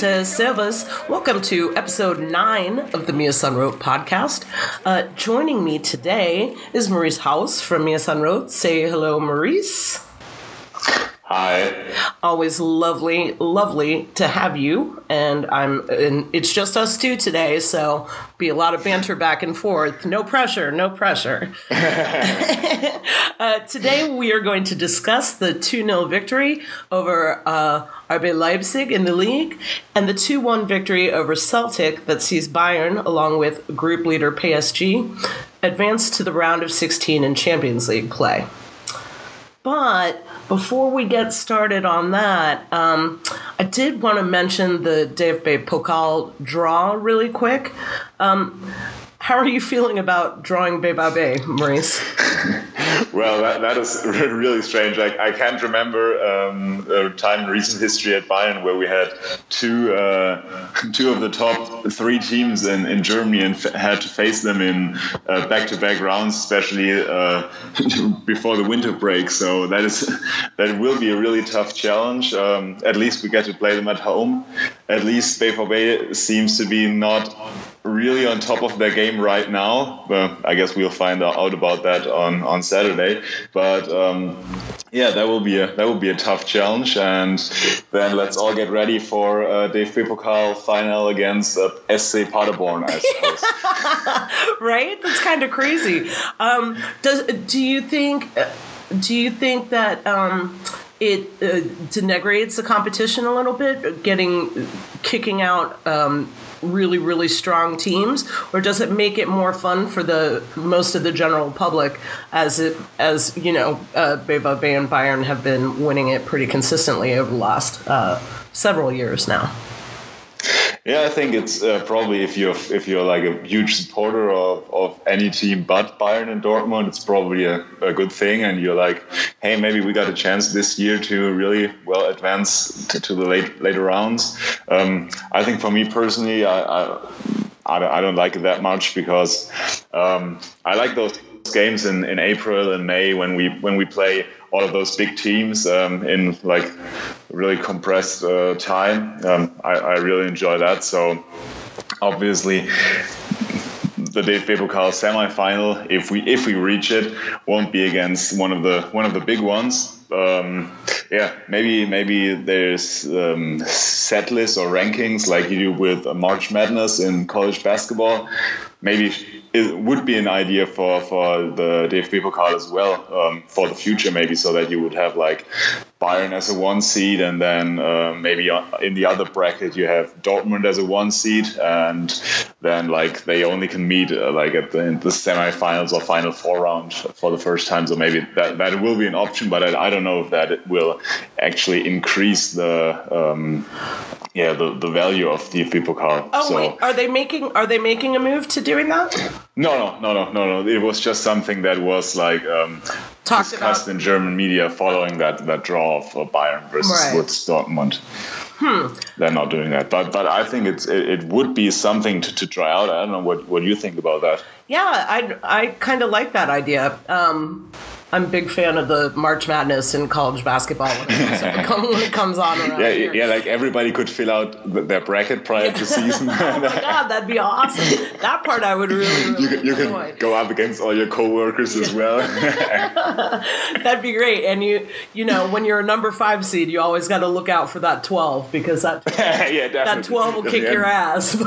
Hallo Leute, Welcome to episode 9 of the Mia San Rot podcast. Uh, joining me today is Maurice Hauss from Mia San Rot. Say hello, Maurice. Hi. Always lovely, lovely to have you. And I'm, and it's just us two today, so be a lot of banter back and forth. No pressure, no pressure. uh, today we are going to discuss the 2 0 victory over uh, RB Leipzig in the league and the 2 1 victory over Celtic that sees Bayern, along with group leader PSG, advance to the round of 16 in Champions League play. But before we get started on that, um, I did want to mention the Dave DFB Pokal draw really quick. Um, how are you feeling about drawing Bebabe, Maurice? well, that, that is really strange. I, I can't remember um, a time in recent history at Bayern where we had two uh, two of the top three teams in, in Germany and f- had to face them in back to back rounds, especially uh, before the winter break. So that is that will be a really tough challenge. Um, at least we get to play them at home. At least BVB seems to be not really on top of their game right now. Well, I guess we'll find out about that on, on Saturday. But um, yeah, that will be a that will be a tough challenge, and then let's all get ready for uh, DFB final against uh, SC Paderborn. I suppose. right? That's kind of crazy. Um, does do you think? Do you think that? Um, it uh, denigrates the competition a little bit, getting kicking out um, really really strong teams, or does it make it more fun for the most of the general public as it as you know uh, Beva Bay and Bayern have been winning it pretty consistently over the last uh, several years now. Yeah, I think it's uh, probably if you're if you're like a huge supporter of, of any team but Bayern and Dortmund, it's probably a, a good thing. And you're like, hey, maybe we got a chance this year to really well advance to, to the late later rounds. Um, I think for me personally, I, I I don't like it that much because um, I like those games in, in April and May when we when we play all of those big teams um, in like really compressed uh, time. Um, I, I really enjoy that. So obviously the DFB Pokal semifinal, if we if we reach it, won't be against one of the one of the big ones. Um, yeah, maybe maybe there's um, set lists or rankings like you do with March Madness in college basketball. Maybe it would be an idea for for the DFB Pokal as well um, for the future, maybe so that you would have like Bayern as a one seed, and then uh, maybe in the other bracket you have Dortmund as a one seed, and then like they only can meet uh, like at the, the semifinals or final four round for the first time. So maybe that that will be an option, but I, I don't know if that it will actually increase the um, yeah the, the value of the Pokal. Oh so, wait, are they making are they making a move to doing that? No, no, no, no, no, no. It was just something that was like um, Talked discussed about. in German media following that that draw of uh, Bayern versus right. Dortmund. Hmm. They're not doing that, but but I think it's it, it, would be something to, to try out. I don't know what what you think about that. Yeah, I I kind of like that idea. Um, I'm a big fan of the March Madness in college basketball when it comes, when it comes on around yeah, here. Yeah, like everybody could fill out their bracket prior to season. oh my god, that'd be awesome. That part I would really, really You, can, you go up against all your coworkers yeah. as well. that'd be great. And you, you know, when you're a number five seed, you always got to look out for that 12 because that 12, yeah, that 12 will kick your ass. and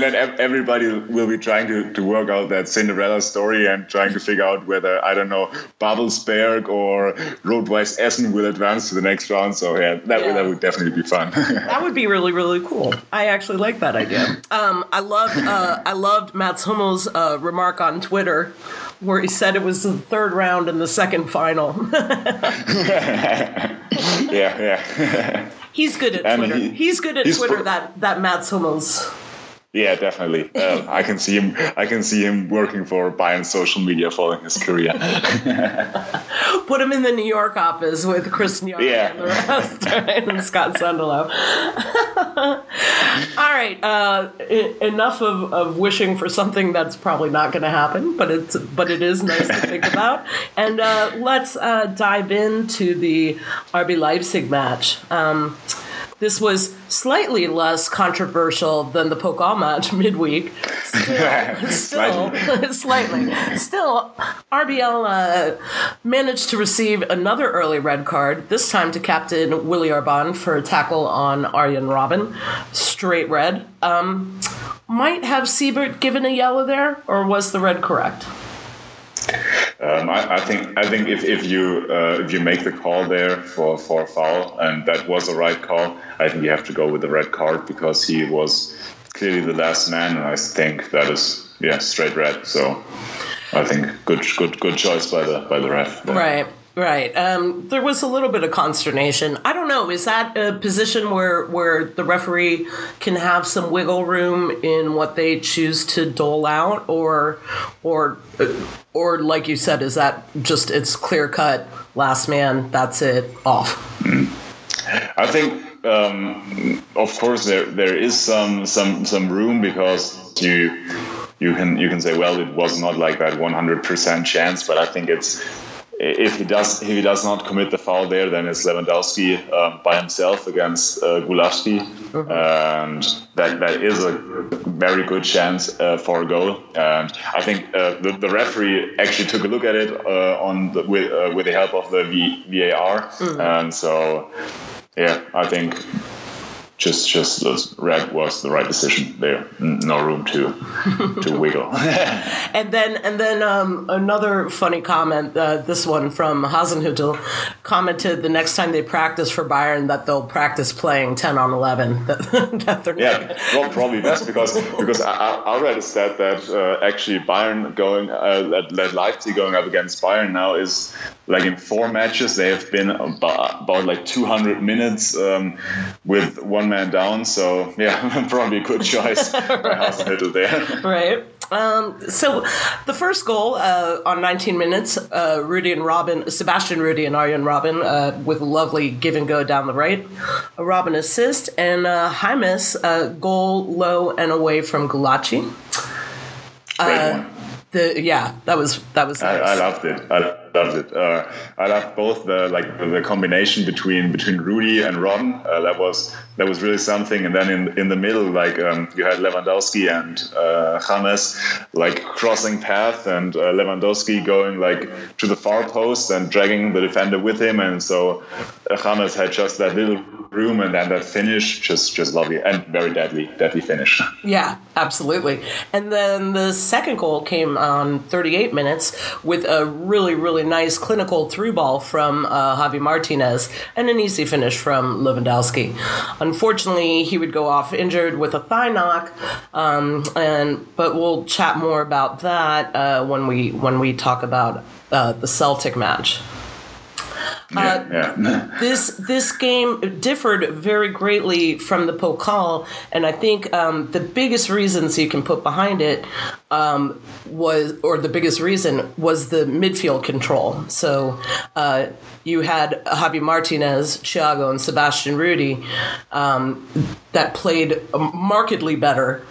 then everybody will be trying to, to work out that Cinderella story and trying to figure out out whether I don't know Babelsberg or Rot-Weiss Essen will advance to the next round. So yeah, that, yeah. that would definitely be fun. that would be really really cool. I actually like that idea. Um, I loved uh, I loved Mats Hummel's uh, remark on Twitter where he said it was the third round and the second final. yeah, yeah. He's good at Twitter. He, he's good at Twitter. that that Mats Hummels. Yeah, definitely. Uh, I can see him. I can see him working for Bayern social media following his career. Put him in the New York office with Chris New yeah. and the rest, and Scott Sunderland. All right. Uh, enough of, of wishing for something that's probably not going to happen, but it's but it is nice to think about. And uh, let's uh, dive into the RB Leipzig match. Um, this was slightly less controversial than the Pokal match midweek. Still, still slightly. Still, RBL uh, managed to receive another early red card, this time to captain Willi Orban for a tackle on Arjen Robben. Straight red. Um, might have Siebert given a yellow there, or was the red correct? Um, I, I, think I think if, if you uh, if you make the call there for, for a foul and that was a right call, I think you have to go with the red card because he was clearly the last man, and I think that is yeah straight red. So I think good good good choice by the by the ref. Right. Right. Um, there was a little bit of consternation. I don't know. Is that a position where where the referee can have some wiggle room in what they choose to dole out, or or or like you said, is that just it's clear cut last man? That's it off. I think. Um, of course, there there is some some some room because you you can you can say well it was not like that 100% chance, but I think it's if he does if he does not commit the foul there, then it's Lewandowski um, by himself against uh, Gulácsi, mm-hmm. and that that is a very good chance uh, for a goal. And I think uh, the, the referee actually took a look at it uh, on the, with uh, with the help of the v, VAR, mm-hmm. and so yeah, I think just just the red was the right decision there. No room to to wiggle. and then and then um, another funny comment. Uh, this one from Hasenhüttl commented the next time they practice for Bayern that they'll practice playing ten on eleven. That, that yeah, well, probably best because because I, I read a stat that uh, actually Bayern going uh, that Leipzig going up against Bayern now is like in four matches they have been about, about like 200 minutes um, with one man down so yeah probably a good choice right. there right um, so the first goal uh, on 19 minutes, uh, Rudy and Robben, Sebastian Rudy and Arjen Robben uh, with lovely give and go down the right, a Robben assist, and uh, James uh, goal low and away from Gulacsi. Great uh. The yeah, that was that was. Nice. I, I loved it. I, loved it. Uh, I loved both the like the combination between between Rudy and Ron. Uh, that was that was really something. And then in in the middle, like um, you had Lewandowski and uh, James like crossing path, and uh, Lewandowski going like to the far post and dragging the defender with him. And so uh, James had just that little room, and then that finish just just lovely and very deadly, deadly finish. Yeah, absolutely. And then the second goal came on 38 minutes with a really really nice clinical through ball from uh, Javi Martinez and an easy finish from Lewandowski. Unfortunately, he would go off injured with a thigh knock, um, and but we'll chat more about that uh, when we when we talk about uh, the Celtic match. Uh, yeah, this this game differed very greatly from the Pokal, and I think um, the biggest reasons you can put behind it um, was, or the biggest reason was the midfield control. So uh, you had Javi Martinez, Thiago, and Sebastian Rudy um, that played markedly better.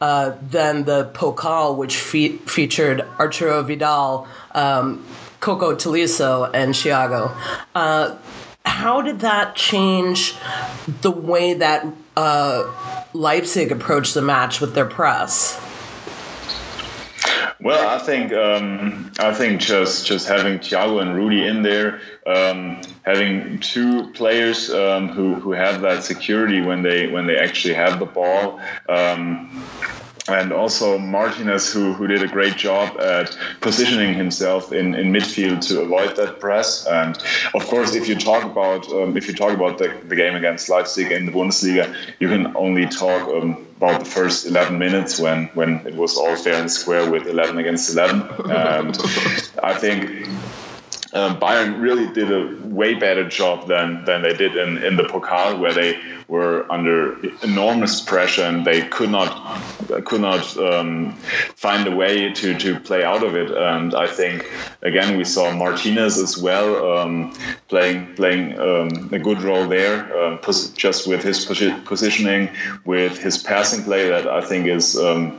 Uh, than the Pokal, which fe- featured Arturo Vidal, um, Coco Tolisso and Thiago. Uh, how did that change the way that uh, Leipzig approached the match with their press? Well, I think um, I think just just having Thiago and Rudy in there, um, having two players um, who who have that security when they when they actually have the ball. And also Martinez, who, who did a great job at positioning himself in, in midfield to avoid that press. And of course, if you talk about um, if you talk about the, the game against Leipzig in the Bundesliga, you can only talk um, about the first 11 minutes when when it was all fair and square with 11 against 11. And I think um, Bayern really did a way better job than than they did in, in the Pokal, where they were under enormous pressure and they could not could not um, find a way to to play out of it. And I think again we saw Martinez as well um, playing playing um, a good role there, um, just with his positioning, with his passing play that I think is um,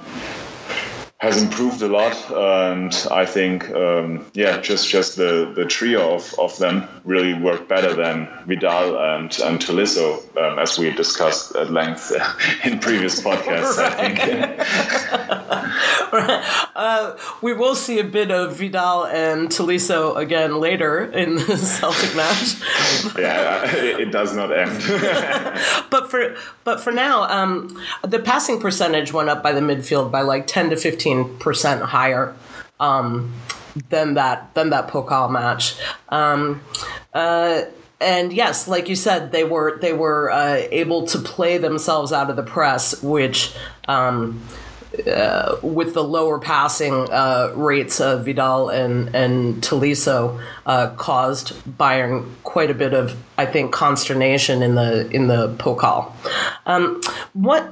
has improved a lot, and I think um, yeah, just just the, the trio of, of them really worked better than Vidal and and Tolisso, um, as we discussed at length in previous podcasts. I think. uh, we will see a bit of Vidal and Tolisso again later in the Celtic match. yeah, it, it, does not end. but for but for now, um, the passing percentage went up by the midfield by like ten to fifteen percent higher um, than that than that Pokal match. Um, uh, and yes, like you said, they were they were uh, able to play themselves out of the press, which. Um, uh, with the lower passing uh, rates of Vidal and and Tolisso uh, caused Bayern quite a bit of I think consternation in the in the Pokal. Um, what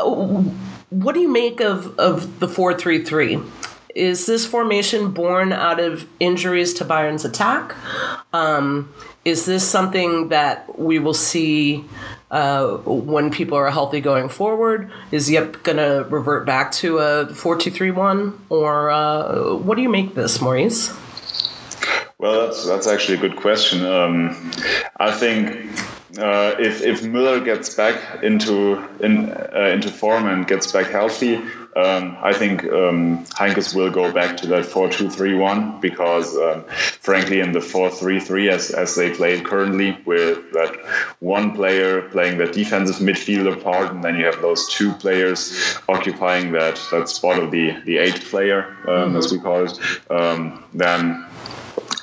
what do you make of, of the 433? Is this formation born out of injuries to Bayern's attack? Um, is this something that we will see uh, when people are healthy going forward? Is Jupp going to revert back to a 4 2 3 1? Or uh, what do you make this, Maurice? Well, that's, that's actually a good question. Um, I think uh, if if Müller gets back into in, uh, into form and gets back healthy, um, I think um, Heynckes will go back to that four two three one because, um, frankly, in the four three three as as they play currently, with that one player playing the defensive midfielder part, and then you have those two players occupying that that spot of the the eight player, um, mm-hmm. as we call it, um, then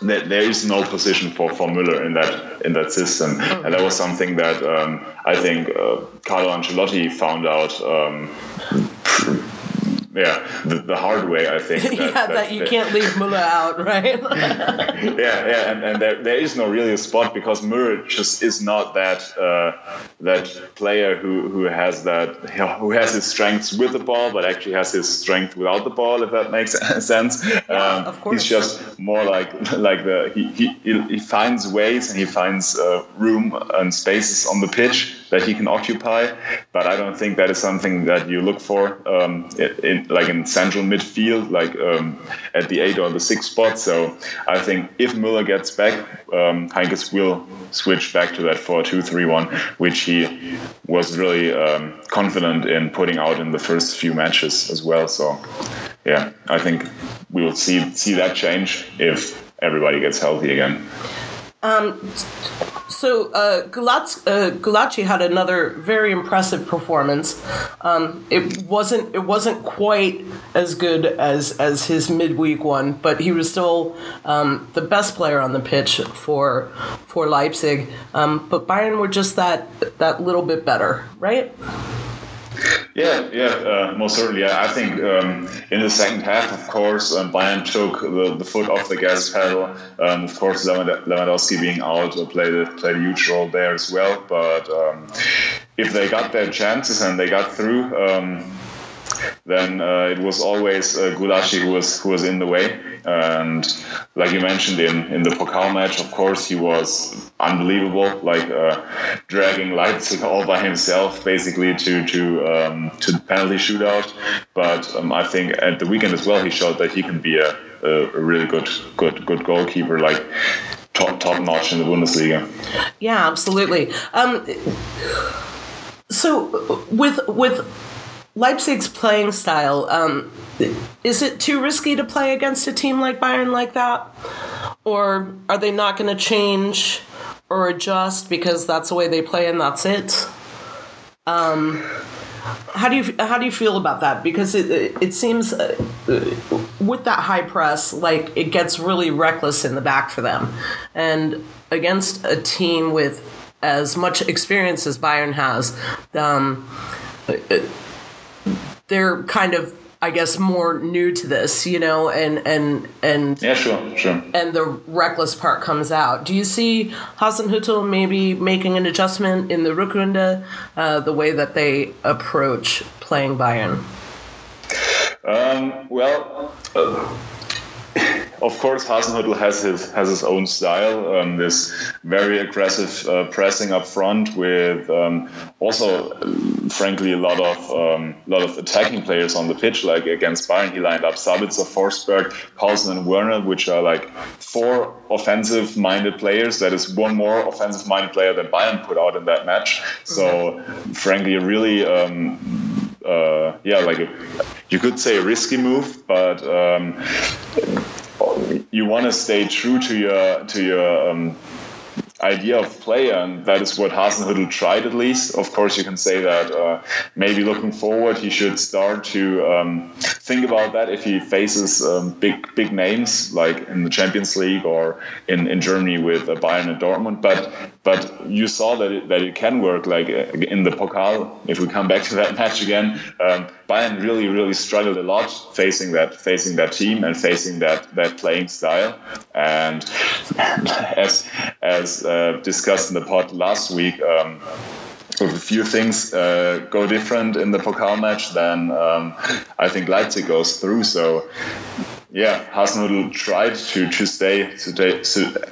there is no position for, for Müller in that in that system, oh. and that was something that um, I think uh, Carlo Ancelotti found out um, yeah, the, the, hard way, I think. That, yeah, that, that you that, can't leave Müller out, right? yeah, yeah, and, and there, there is no really a spot because Müller just is not that uh, that player who, who has that who has his strengths with the ball, but actually has his strength without the ball, if that makes sense. Yeah, um, of course. He's just more like like the he, he, he finds ways and he finds uh, room and spaces on the pitch that he can occupy, but I don't think that is something that you look for um, in, like in central midfield, like um, at the eight or the six spot. So I think if Müller gets back, um, Heynckes will switch back to that 4-2-3-1, which he was really um, confident in putting out in the first few matches as well. So yeah, I think we will see see that change if everybody gets healthy again. Um, so uh, Gulácsi, uh, had another very impressive performance. Um, it wasn't it wasn't quite as good as as his midweek one, but he was still um, the best player on the pitch for for Leipzig. Um, but Bayern were just that that little bit better, right? Yeah, yeah, uh, most certainly. I think um, in the second half, of course, um, Bayern took the, the foot off the gas pedal. Um, of course, Lewandowski being out played a, played a huge role there as well. But um, if they got their chances and they got through, um, then uh, it was always uh, Gulacsi who was who was in the way. And like you mentioned in, in the Pokal match, of course, he was unbelievable, like uh, dragging Leipzig all by himself, basically to to um, to the penalty shootout. But um, I think at the weekend as well, he showed that he can be a, a really good good good goalkeeper, like top top notch in the Bundesliga. Yeah, absolutely. Um, so with with Leipzig's playing style, um, is it too risky to play against a team like Bayern like that? Or are they not going to change or adjust because that's the way they play and that's it? Um, how do you how do you feel about that? Because it it seems uh, with that high press, like it gets really reckless in the back for them, and against a team with as much experience as Bayern has, um, they're kind of I guess more new to this, you know, and and and yeah, sure, sure. And the reckless part comes out. Do you see Hasenhüttl maybe making an adjustment in the Rückrunde, uh, the way that they approach playing Bayern? Um, well. Uh, of course, Hasenhüttl has his has his own style. Um, this very aggressive uh, pressing up front, with um, also, frankly, a lot of um, lot of attacking players on the pitch. Like against Bayern, he lined up Sabitzer, Forsberg, Poulsen, and Werner, which are like four offensive-minded players. That is one more offensive-minded player than Bayern put out in that match. So, frankly, a really. Um, uh, yeah, like a, you could say a risky move, but um, you want to stay true to your to your um, idea of play, and that is what Hasenhüttl tried at least. Of course, you can say that uh, maybe looking forward, he should start to um, think about that if he faces um, big big names like in the Champions League or in, in Germany with uh, Bayern and Dortmund. But but you saw that it, that it can work. Like uh, in the Pokal, if we come back to that match again, um, Bayern really really struggled a lot facing that facing that team and facing that that playing style. And as as uh, discussed in the pod last week. Um, if a few things uh, go different in the Pokal match, then um, I think Leipzig goes through. So, yeah, Hasenhüttl tried to to stay to,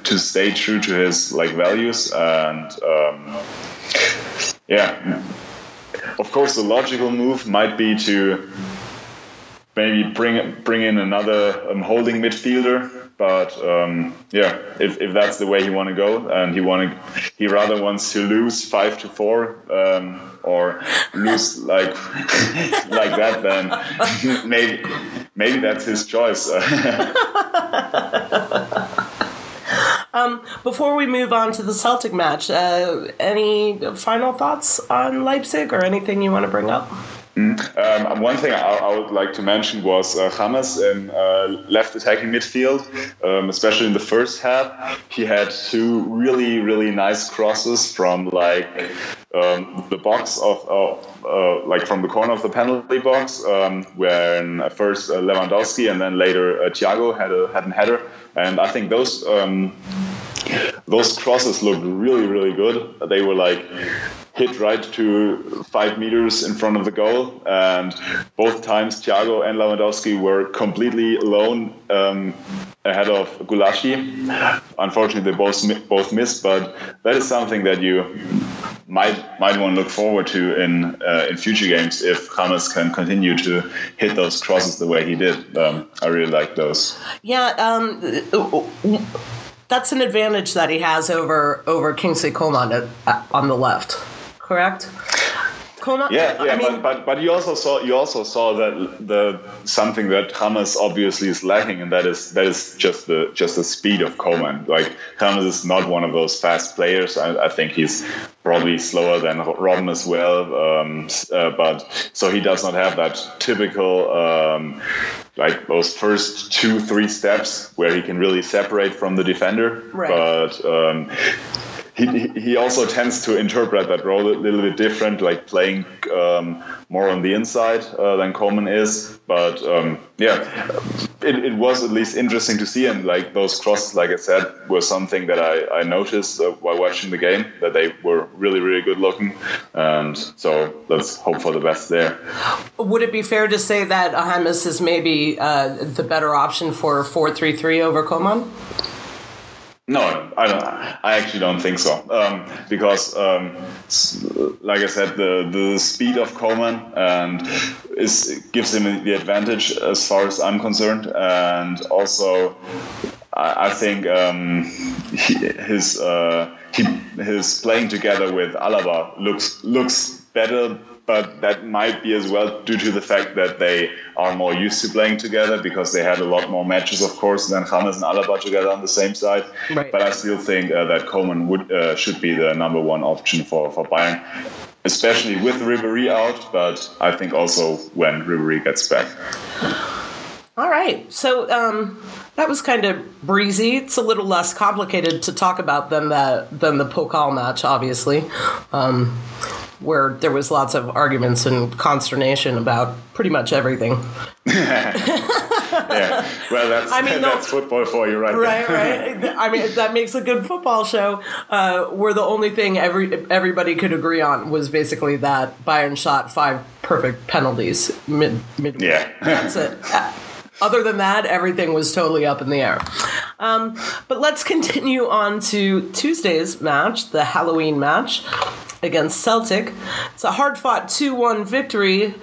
to stay true to his like values, and um, yeah, of course, the logical move might be to maybe bring bring in another um, holding midfielder but um, yeah, if, if that's the way he want to go, and he want to, he rather wants to lose five to four um, or lose like like that, then maybe maybe that's his choice. um, before we move on to the Celtic match, uh, any final thoughts on Leipzig or anything you want to bring up? Mm. Um, one thing I, I, would like to mention was uh, James in uh, left attacking midfield, um, especially in the first half. He had two really, really nice crosses from like um, the box of, uh, like from the corner of the penalty box, um, when first uh, Lewandowski and then later uh, Thiago had a had a header, and I think those um, those crosses looked really, really good. They were like hit right to five meters in front of the goal. And both times, Thiago and Lewandowski were completely alone um, ahead of Gulácsi. Unfortunately, they both both missed, but that is something that you might might want to look forward to in uh, in future games if James can continue to hit those crosses the way he did. Um, I really like those. Yeah. Um, that's an advantage that he has over over Kingsley Coman on the left correct? Yeah, yeah, I mean, but, but but you also saw you also saw that the something that James obviously is lacking, and that is that is just the just the speed of Coman. Like James is not one of those fast players. I, I think he's probably slower than Robben as well. Um, uh, but so he does not have that typical. Um, like those first two, three steps where he can really separate from the defender. Right. But um, he, he also tends to interpret that role a little bit different, like playing um, more on the inside uh, than Coman is. But um, yeah, it, it was at least interesting to see. And like those crosses, like I said, were something that I, I noticed uh, while watching the game that they were really, really good looking. And so let's hope for the best there. Would it be fair to say that James is maybe uh, the better option for 4 3 3 over Coman? No, I don't. I actually don't think so. Um, because, um, like I said, the the speed of Coman and is gives him the advantage as far as I'm concerned, and also I, I think um, he, his uh, he, his playing together with Alaba looks looks better but that might be as well due to the fact that they are more used to playing together because they had a lot more matches, of course, than James and Alaba together on the same side. Right. But I still think uh, that Coman would uh, should be the number one option for, for Bayern, especially with Ribery out, but I think also when Ribery gets back. All right. So um, that was kind of breezy. It's a little less complicated to talk about than the than the Pokal match, obviously. Um, where there was lots of arguments and consternation about pretty much everything. yeah, well, that's I mean, that's no, football for you, right? Right, right. I mean, that makes a good football show. Uh, where the only thing every everybody could agree on was basically that Bayern shot five perfect penalties mid mid. Yeah, that's it. other than that, everything was totally up in the air. Um, but let's continue on to Tuesday's match, the Halloween match against Celtic. It's a hard fought 2 1 victory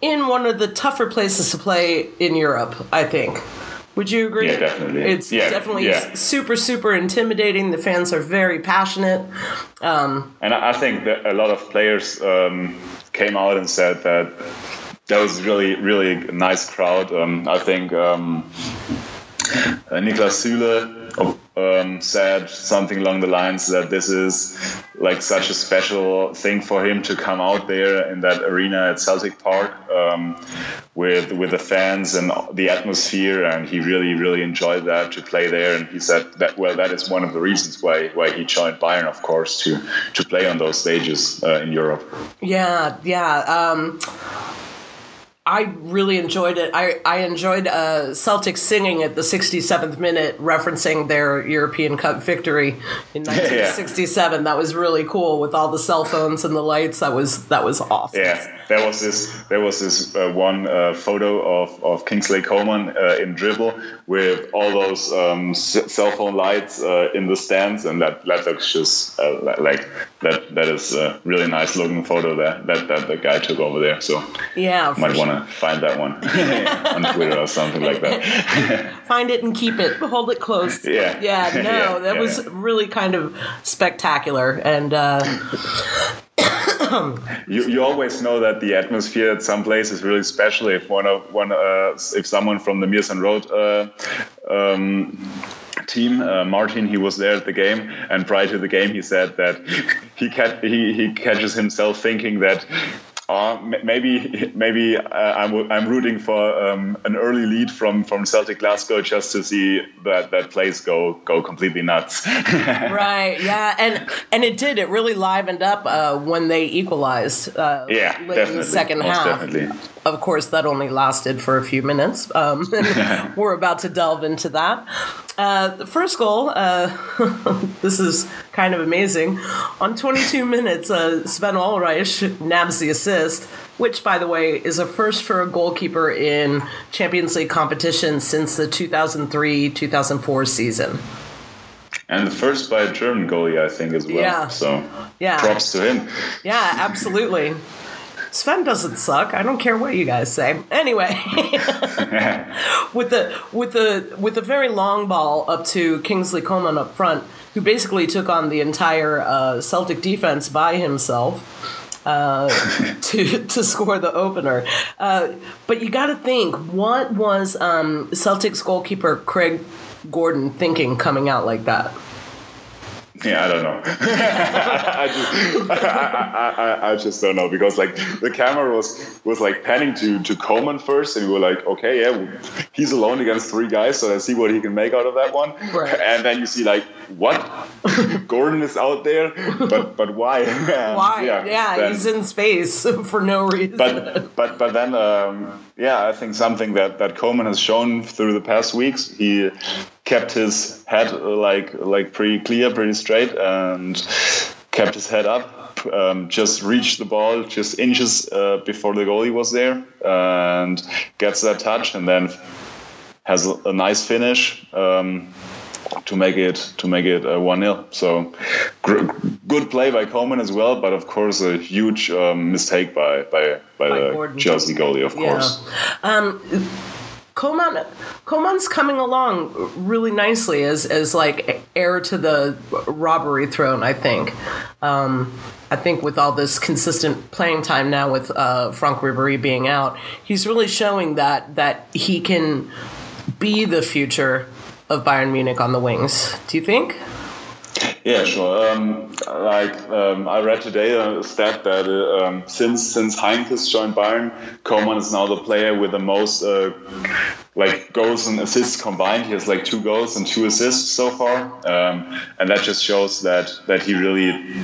in one of the tougher places to play in Europe, I think. Would you agree? Yeah, definitely. It's yeah, definitely yeah. super, super intimidating. The fans are very passionate. Um, and I think that a lot of players um, came out and said that that was really, really a nice crowd. Um, I think um, uh, Niklas Süle um, said something along the lines that this is like such a special thing for him to come out there in that arena at Celtic Park um, with with the fans and the atmosphere, and he really really enjoyed that to play there. And he said that well, that is one of the reasons why why he joined Bayern, of course, to to play on those stages uh, in Europe. Yeah, yeah. Um, I really enjoyed it. I, I enjoyed uh, Celtics singing at the 67th minute, referencing their European Cup victory in 1967. Yeah. That was really cool with all the cell phones and the lights. That was that was awesome. Yeah, there was this there was this uh, one uh, photo of, of Kingsley Coman uh, in dribble with all those um, cell phone lights uh, in the stands, and that that looks just uh, like that that is a really nice looking photo there that that the guy took over there. So yeah, might want to find that one on Twitter or something like that. find it and keep it, hold it close. Yeah, yeah, no, yeah, that yeah, was yeah. really kind of spectacular, and uh, you, you always know that the atmosphere at some place is really special if one of one uh, if someone from the Mia San Rot uh, um, team, uh, Martin, he was there at the game, and prior to the game, he said that he, he, he catches himself thinking that uh, maybe maybe uh, I'm, I'm rooting for um, an early lead from, from Celtic Glasgow just to see that that place go go completely nuts. right. Yeah. And and it did. It really livened up uh, when they equalized. Uh, yeah. Definitely. in the second half. Definitely. Of course, that only lasted for a few minutes. Um, we're about to delve into that. Uh, the first goal, uh, this is kind of amazing. On 22 minutes, uh, Sven Ulreich nabs the assist, which, by the way, is a first for a goalkeeper in Champions League competition since the 2003 2004 season. And the first by a German goalie, I think, as well. Yeah. So, yeah. props to him. Yeah, absolutely. Sven doesn't suck. I don't care what you guys say. Anyway, with the with the with the very long ball up to Kingsley Coman up front, who basically took on the entire uh, Celtic defense by himself. Uh, to to score the opener, uh, but you got to think what was um, Celtics goalkeeper Craig Gordon thinking coming out like that? Yeah, I don't know. I, just, I, I, I, just don't know because like the camera was was like panning to to Coman first, and we were like, okay, yeah, he's alone against three guys, so let's see what he can make out of that one. Right. And then you see like, what? Gordon is out there, but but why? why? Yeah, yeah then, he's in space for no reason. But but but then um, yeah, I think something that that Coman has shown through the past weeks, he kept his head like like pretty clear, pretty straight, and kept his head up. Um, just reached the ball just inches uh, before the goalie was there, and gets that touch, and then has a, a nice finish. Um, to make it to make it uh, one 0 So gr- good play by Coman as well, but of course a huge um, mistake by by by, by the Gordon. Chelsea goalie, of yeah. course. Um, Coman Coman's coming along really nicely as as like heir to the Ribery throne. I think. Um, I think with all this consistent playing time now, with uh, Franck Ribery being out, he's really showing that that he can be the future of Bayern Munich on the wings. Do you think? Yeah, sure. Um, like um, I read today a stat that um, since since Heynckes joined Bayern, Coman is now the player with the most uh, like goals and assists combined. He has like two goals and two assists so far, um, and that just shows that that he really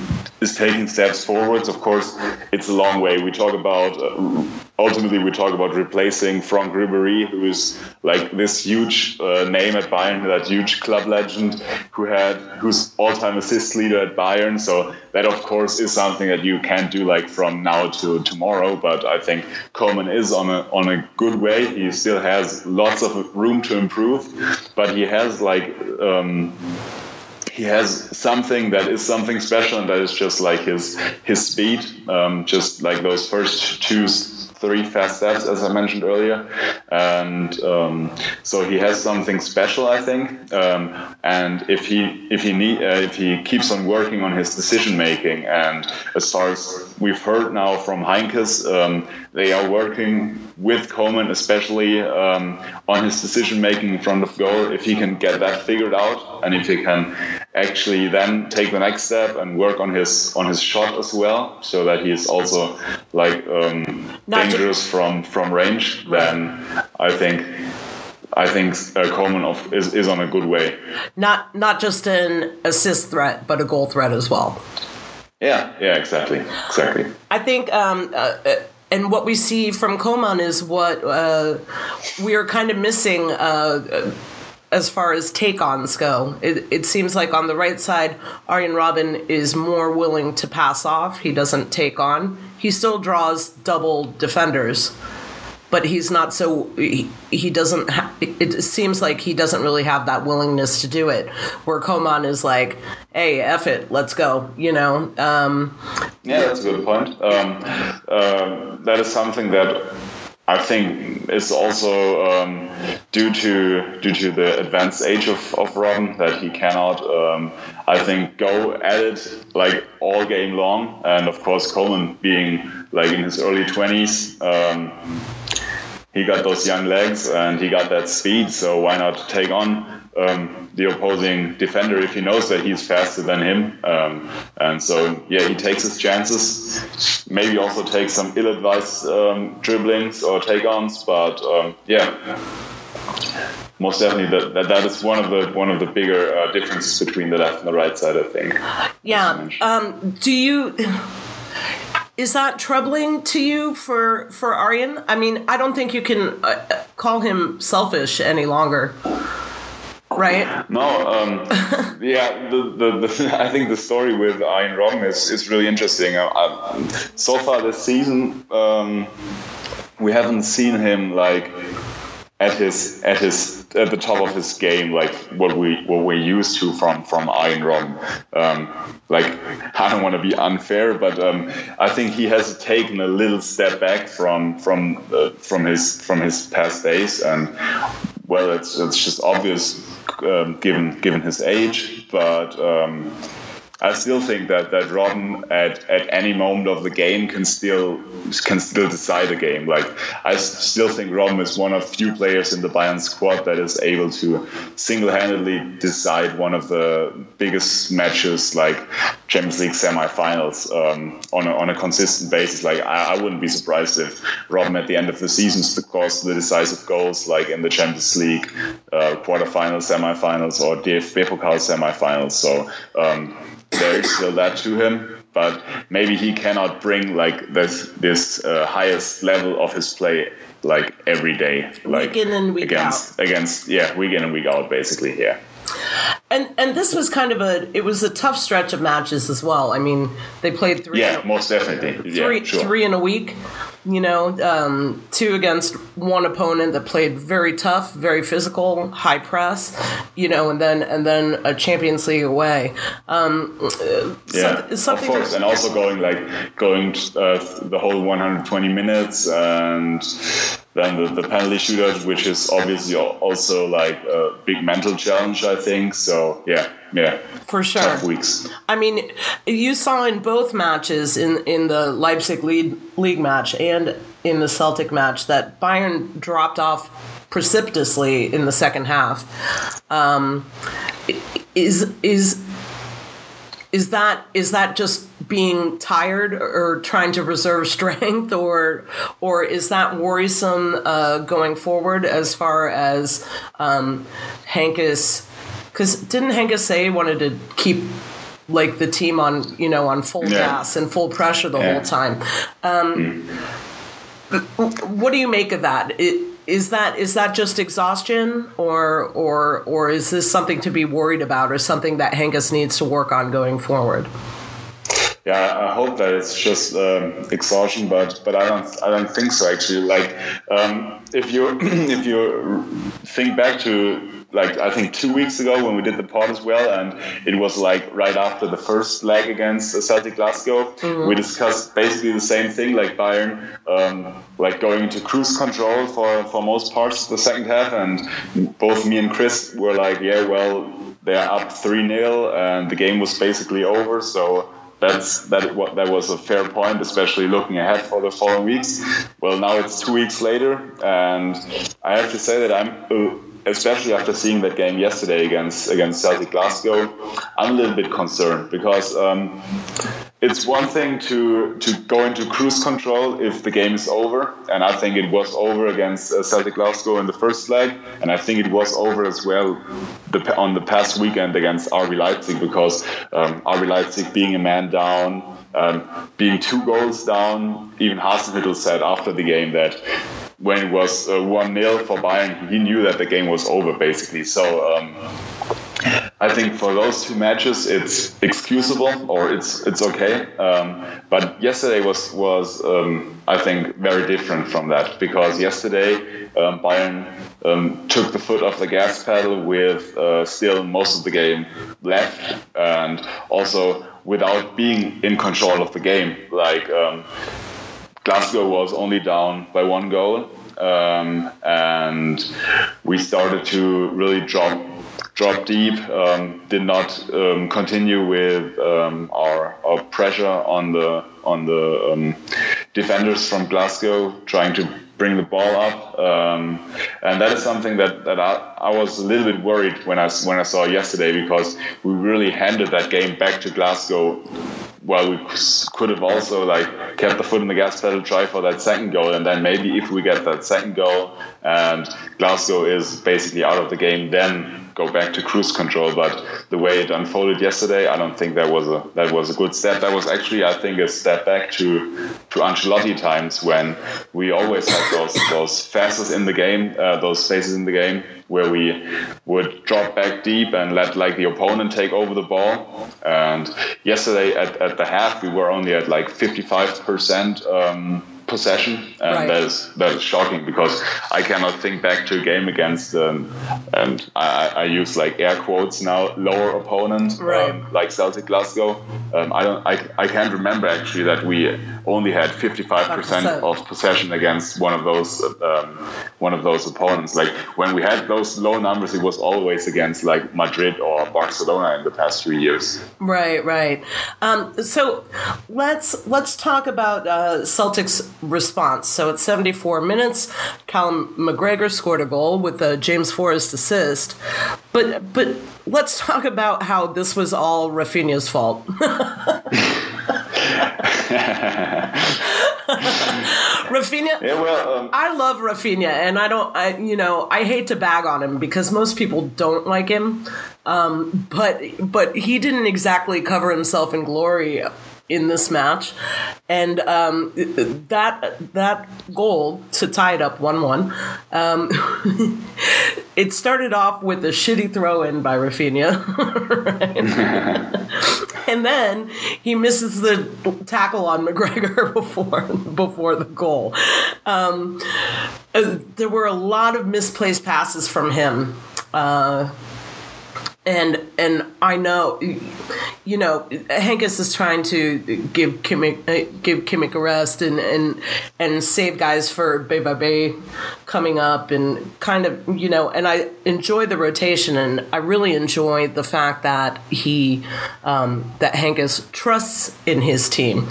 is taking steps forwards. Of course, it's a long way. We talk about uh, ultimately we talk about replacing Franck Ribéry, who is like this huge uh, name at Bayern, that huge club legend who had who's all-time assist leader at Bayern. So that of course is something that you can't do like from now to tomorrow. But I think Coman is on a on a good way. He still has lots of room to improve, but he has like. Um, he has something that is something special, and that is just like his his speed. Um, just like those first two three fast steps, as I mentioned earlier, and um, so he has something special, I think. Um, and if he if he need, uh, if he keeps on working on his decision making, and as we've heard now from Heynckes, um, they are working with Coman, especially um, on his decision making in front of goal. If he can get that figured out, and if he can actually then take the next step and work on his on his shot as well, so that he is also like um, dangerous from from range, then I think I think uh, Coman of, is is on a good way. Not not just an assist threat, but a goal threat as well. Yeah, yeah, exactly, exactly. I think um, uh, uh and what we see from Coman is what uh, we are kind of missing uh, as far as take ons go. It, it, seems like on the right side, Arjen Robben is more willing to pass off. He doesn't take on. He still draws double defenders but he's not so he, he doesn't ha- it seems like he doesn't really have that willingness to do it. Where Coman is like hey F it let's go you know um, yeah that's a good point. Um, uh, that is something that I think is also um, due to due to the advanced age of, of Robben that he cannot um, I think go at it like all game long. And of course Coman being like in his early 20s um, he got those young legs and he got that speed. So why not take on um, the opposing defender if he knows that he's faster than him? Um, and so yeah, he takes his chances. Maybe also takes some ill-advised um, dribblings or take-ons, but um, yeah. Most definitely, that, that that is one of the one of the bigger uh, differences between the left and the right side. I think. Yeah. Um, do you? Is that troubling to you for for Arjen? I mean, I don't think you can uh, call him selfish any longer. Right? No, um, yeah. The, the, the, I think the story with Arjen Robben is, is really interesting. I, I, so far this season, um, we haven't seen him like at his at his at the top of his game, like what we what we're used to from from Arjen Robben. Um, like I don't want to be unfair, but um, I think he has taken a little step back from from uh, from his from his past days, and well, it's it's just obvious um, given given his age, but. I still think that that Robben at, at any moment of the game can still can still decide a game. Like I still think Robben is one of few players in the Bayern squad that is able to single-handedly decide one of the biggest matches, like Champions League semi-finals, um, on a, on a consistent basis. Like I, I, wouldn't be surprised if Robben at the end of the season scores the decisive goals, like in the Champions League uh, quarterfinals, semi-finals, or DFB Pokal semi-finals. So. Um, there is still that to him, but maybe he cannot bring like this this uh, highest level of his play like every day, like week in and week against out. against yeah week in and week out basically yeah. And and this was kind of a it was a tough stretch of matches as well. I mean, they played three. Yeah, most definitely. Three yeah, sure. three in a week. You know, um, two against one opponent that played very tough, very physical, high press. You know, and then and then a Champions League away. Um, yeah, of course, and also going like going uh, the whole 120 minutes and then the, the penalty shootout, which is obviously also like a big mental challenge, I think. So yeah, yeah, for sure. Tough weeks. I mean, you saw in both matches in in the Leipzig league league match and in the Celtic match that Bayern dropped off precipitously in the second half. Um, is is is that is that just being tired or trying to reserve strength or or is that worrisome uh, going forward as far as um, Heynckes because didn't Heynckes say he wanted to keep like the team on you know on full yeah. gas and full pressure the yeah. whole time um, mm. what do you make of that? It, is that is that just exhaustion, or or or is this something to be worried about, or something that Heynckes needs to work on going forward? Yeah, I hope that it's just um, exhaustion, but but I don't I don't think so actually. Like um, if you if you think back to like I think two weeks ago when we did the pod as well, and it was like right after the first leg against Celtic Glasgow. Mm-hmm. We discussed basically the same thing, like Bayern, um, like going into cruise control for for most parts of the second half, and both me and Chris were like, yeah, well, they're up three 0 and the game was basically over, so that's that what that was a fair point, especially looking ahead for the following weeks. Well, now it's two weeks later, and I have to say that I'm. Especially after seeing that game yesterday against against Celtic Glasgow, I'm a little bit concerned because um, it's one thing to to go into cruise control if the game is over, and I think it was over against uh, Celtic Glasgow in the first leg, and I think it was over as well the, on the past weekend against RB Leipzig because um, RB Leipzig being a man down, um, being two goals down, even Hasenhüttl said after the game that when it was uh, 1 0 for Bayern, he knew that the game was over basically. So um, I think for those two matches, it's excusable or it's it's okay. Um, but yesterday was was um, I think very different from that because yesterday um, Bayern um, took the foot off the gas pedal with uh, still most of the game left and also without being in control of the game. Like um, Glasgow was only down by one goal, um, and we started to really drop drop deep. Um, did not um, continue with um, our, our pressure on the on the um, defenders from Glasgow, trying to bring the ball up, um, and that is something that, that I, I was a little bit worried when I when I saw yesterday because we really handed that game back to Glasgow well, we could have also like kept the foot in the gas pedal, try for that second goal, and then maybe if we get that second goal and Glasgow is basically out of the game, then go back to cruise control. But the way it unfolded yesterday, I don't think that was a that was a good step. That was actually, I think, a step back to to Ancelotti times when we always had those those phases in the game, uh, those phases in the game where we would drop back deep and let like the opponent take over the ball. And yesterday at, at the half, we were only at like 55% um, possession, and right. that is that is shocking because I cannot think back to a game against um, and I, I, use like air quotes now lower opponent right. um, like Celtic Glasgow. Um, I don't I, I can't remember actually that we only had 55% of possession against one of those um, one of those opponents. Like when we had those low numbers, it was always against like Madrid or Barcelona in the past three years. Right, right. Um, so let's let's talk about uh, Celtics response. So at 74 minutes, Callum MacGregor scored a goal with a James Forrest assist. But but let's talk about how this was all Rafinha's fault. Rafinha. Yeah, well, um, I love Rafinha, and I don't. I you know I hate to bag on him because most people don't like him. Um, but but he didn't exactly cover himself in glory in this match, and um, that that goal to tie it up one one. Um, it started off with a shitty throw in by Rafinha, and then he misses the tackle on MacGregor before before the goal. Um, uh, there were a lot of misplaced passes from him. Uh, and and I know, you know, Heynckes is trying to give Kimmich give Kimmich a rest and and and save guys for Bay coming up and kind of you know, and I enjoy the rotation and I really enjoy the fact that he um, that Heynckes trusts in his team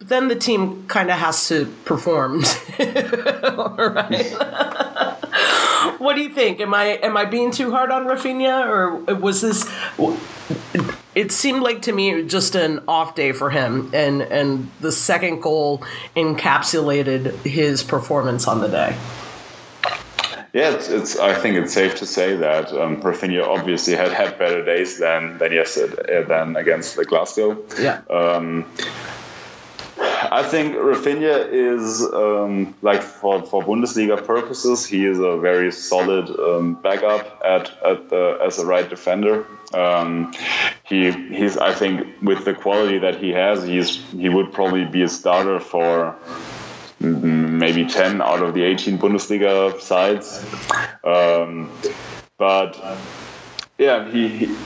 then the team kind of has to perform. right? what do you think? Am I am I being too hard on Rafinha, or was this? It seemed like to me just an off day for him, and and the second goal encapsulated his performance on the day. Yeah, it's, it's, I think it's safe to say that um, obviously had had better days than than yesterday than against the Glasgow. Yeah. Um, I, think Rafinha is um, like for, for Bundesliga purposes, he is a very solid um, backup at, at the, as a right defender. Um, he he's I think with the quality that he has, he's he would probably be a starter for maybe 10 out of the 18 Bundesliga sides. Um, but yeah, he, he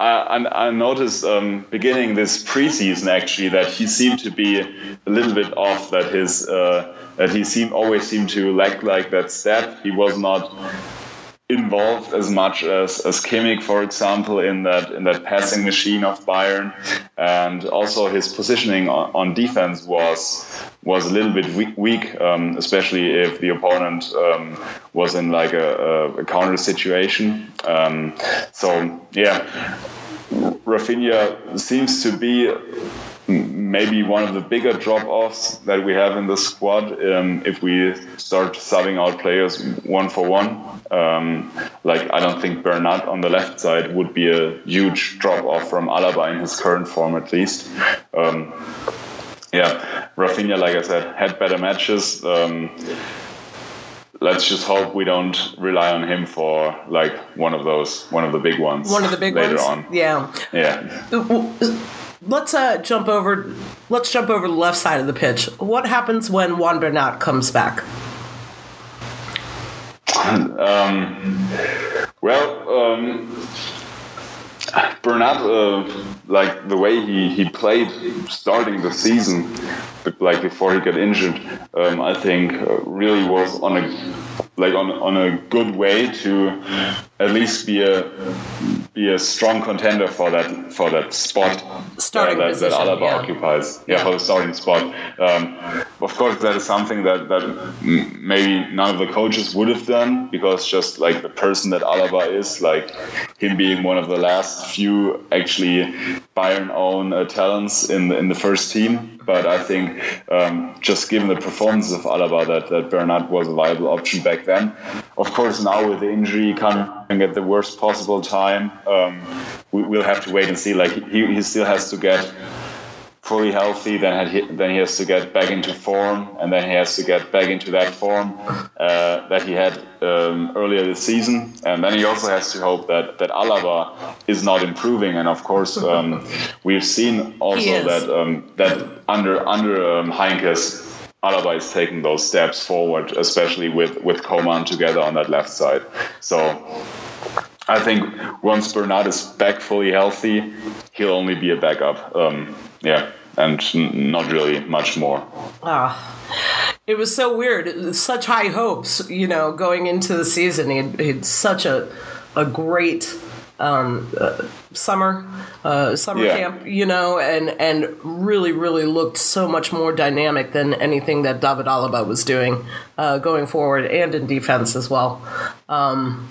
I, I, noticed um, beginning this preseason actually that he seemed to be a little bit off. That his uh, that he seemed always seemed to lack like that step. He was not involved as much as, as Kimmich, for example, in that in that passing machine of Bayern, and also his positioning on, on defense was was a little bit weak, weak um, especially if the opponent um, was in like a, a counter situation. Um, so yeah, Rafinha seems to be maybe one of the bigger drop offs that we have in the squad um, if we start subbing out players one for one. Um, like, I don't think Bernat on the left side would be a huge drop off from Alaba in his current form, at least. Um, yeah, Rafinha, like I said, had better matches. Um, let's just hope we don't rely on him for like one of those, one of the big ones. One of the big later ones. on. Yeah. Yeah. Let's uh, jump over. Let's jump over the left side of the pitch. What happens when Juan Bernat comes back? Um, well, um, Bernat, uh, like the way he, he played starting the season, like before he got injured, um, I think uh, really was on a like on on a good way to at least be a be a strong contender for that for that spot starting uh, that, position, that Alaba yeah. occupies. Yeah, for the starting spot. Um, of course, that is something that that maybe none of the coaches would have done because just like the person that Alaba is, like him being one of the last few actually Bayern own uh, talents in the, in the first team. But I think um, just given the performance of Alaba, that, that Bernat was a viable option back then. Of course, now with the injury coming at the worst possible time, um, we, will have to wait and see. Like he, he still has to get fully healthy, then he, then he has to get back into form, and then he has to get back into that form uh, that he had um, earlier this season, and then he also has to hope that that Alaba is not improving, and of course um, we've seen also that um, that under under um, Heynckes. Is taking those steps forward, especially with with Coman together on that left side. So I think once Bernat is back fully healthy, he'll only be a backup. Um, yeah, and n- not really much more. Ah, it was so weird. Such high hopes, you know, going into the season. He had, he had such a a great um, uh, summer uh, summer Yeah. camp, you know, and and really really looked so much more dynamic than anything that David Alaba was doing uh, going forward and in defense as well. Um,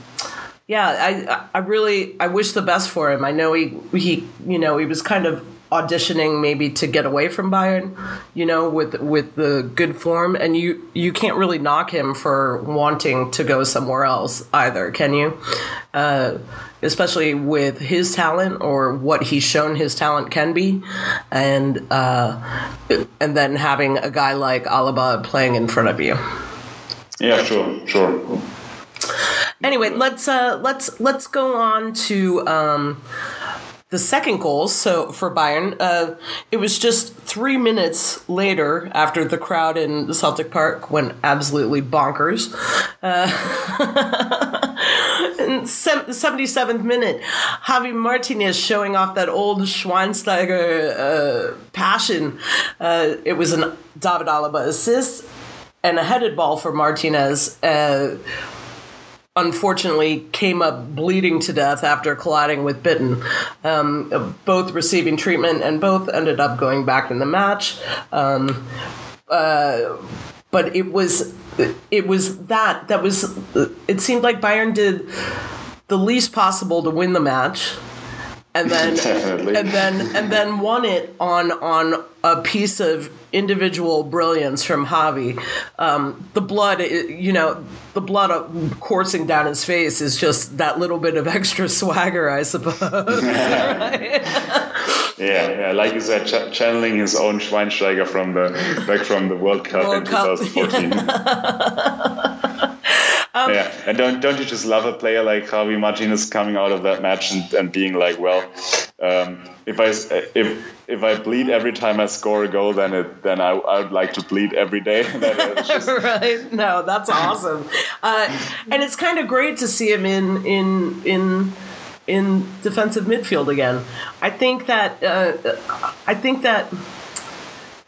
yeah, I I really I wish the best for him. I know he he you know he was kind of auditioning maybe to get away from Bayern, you know, with with the good form, and you you can't really knock him for wanting to go somewhere else either, can you? Uh, especially with his talent or what he's shown his talent can be, and uh, and then having a guy like Alaba playing in front of you. Yeah, sure, sure. Anyway, let's uh, let's let's go on to um, the second goal. So for Bayern, uh, it was just three minutes later after the crowd in the Celtic Park went absolutely bonkers. Uh, in se- the 77th minute, Javi Martinez showing off that old Schweinsteiger uh, passion. Uh, it was an David Alaba assist and a headed ball for Martinez. Unfortunately came up bleeding to death after colliding with Bitten. Um, both receiving treatment and both ended up going back in the match. Um, uh, but it was it was that that was it seemed like Bayern did the least possible to win the match and then Definitely. and then and then won it on on a piece of individual brilliance from Javi. Um, the blood, you know, the blood coursing down his face is just that little bit of extra swagger, I suppose. Yeah, yeah, like you said, ch- channeling his own Schweinsteiger from the back from the World Cup World in Cup, 2014. Um, yeah, and don't don't you just love a player like Javi Martinez coming out of that match and, and being like, well, um, if I if if I bleed every time I score a goal, then it then I I would like to bleed every day. That is just- right? No, that's awesome, uh, and it's kind of great to see him in in in in defensive midfield again. I think that uh, I think that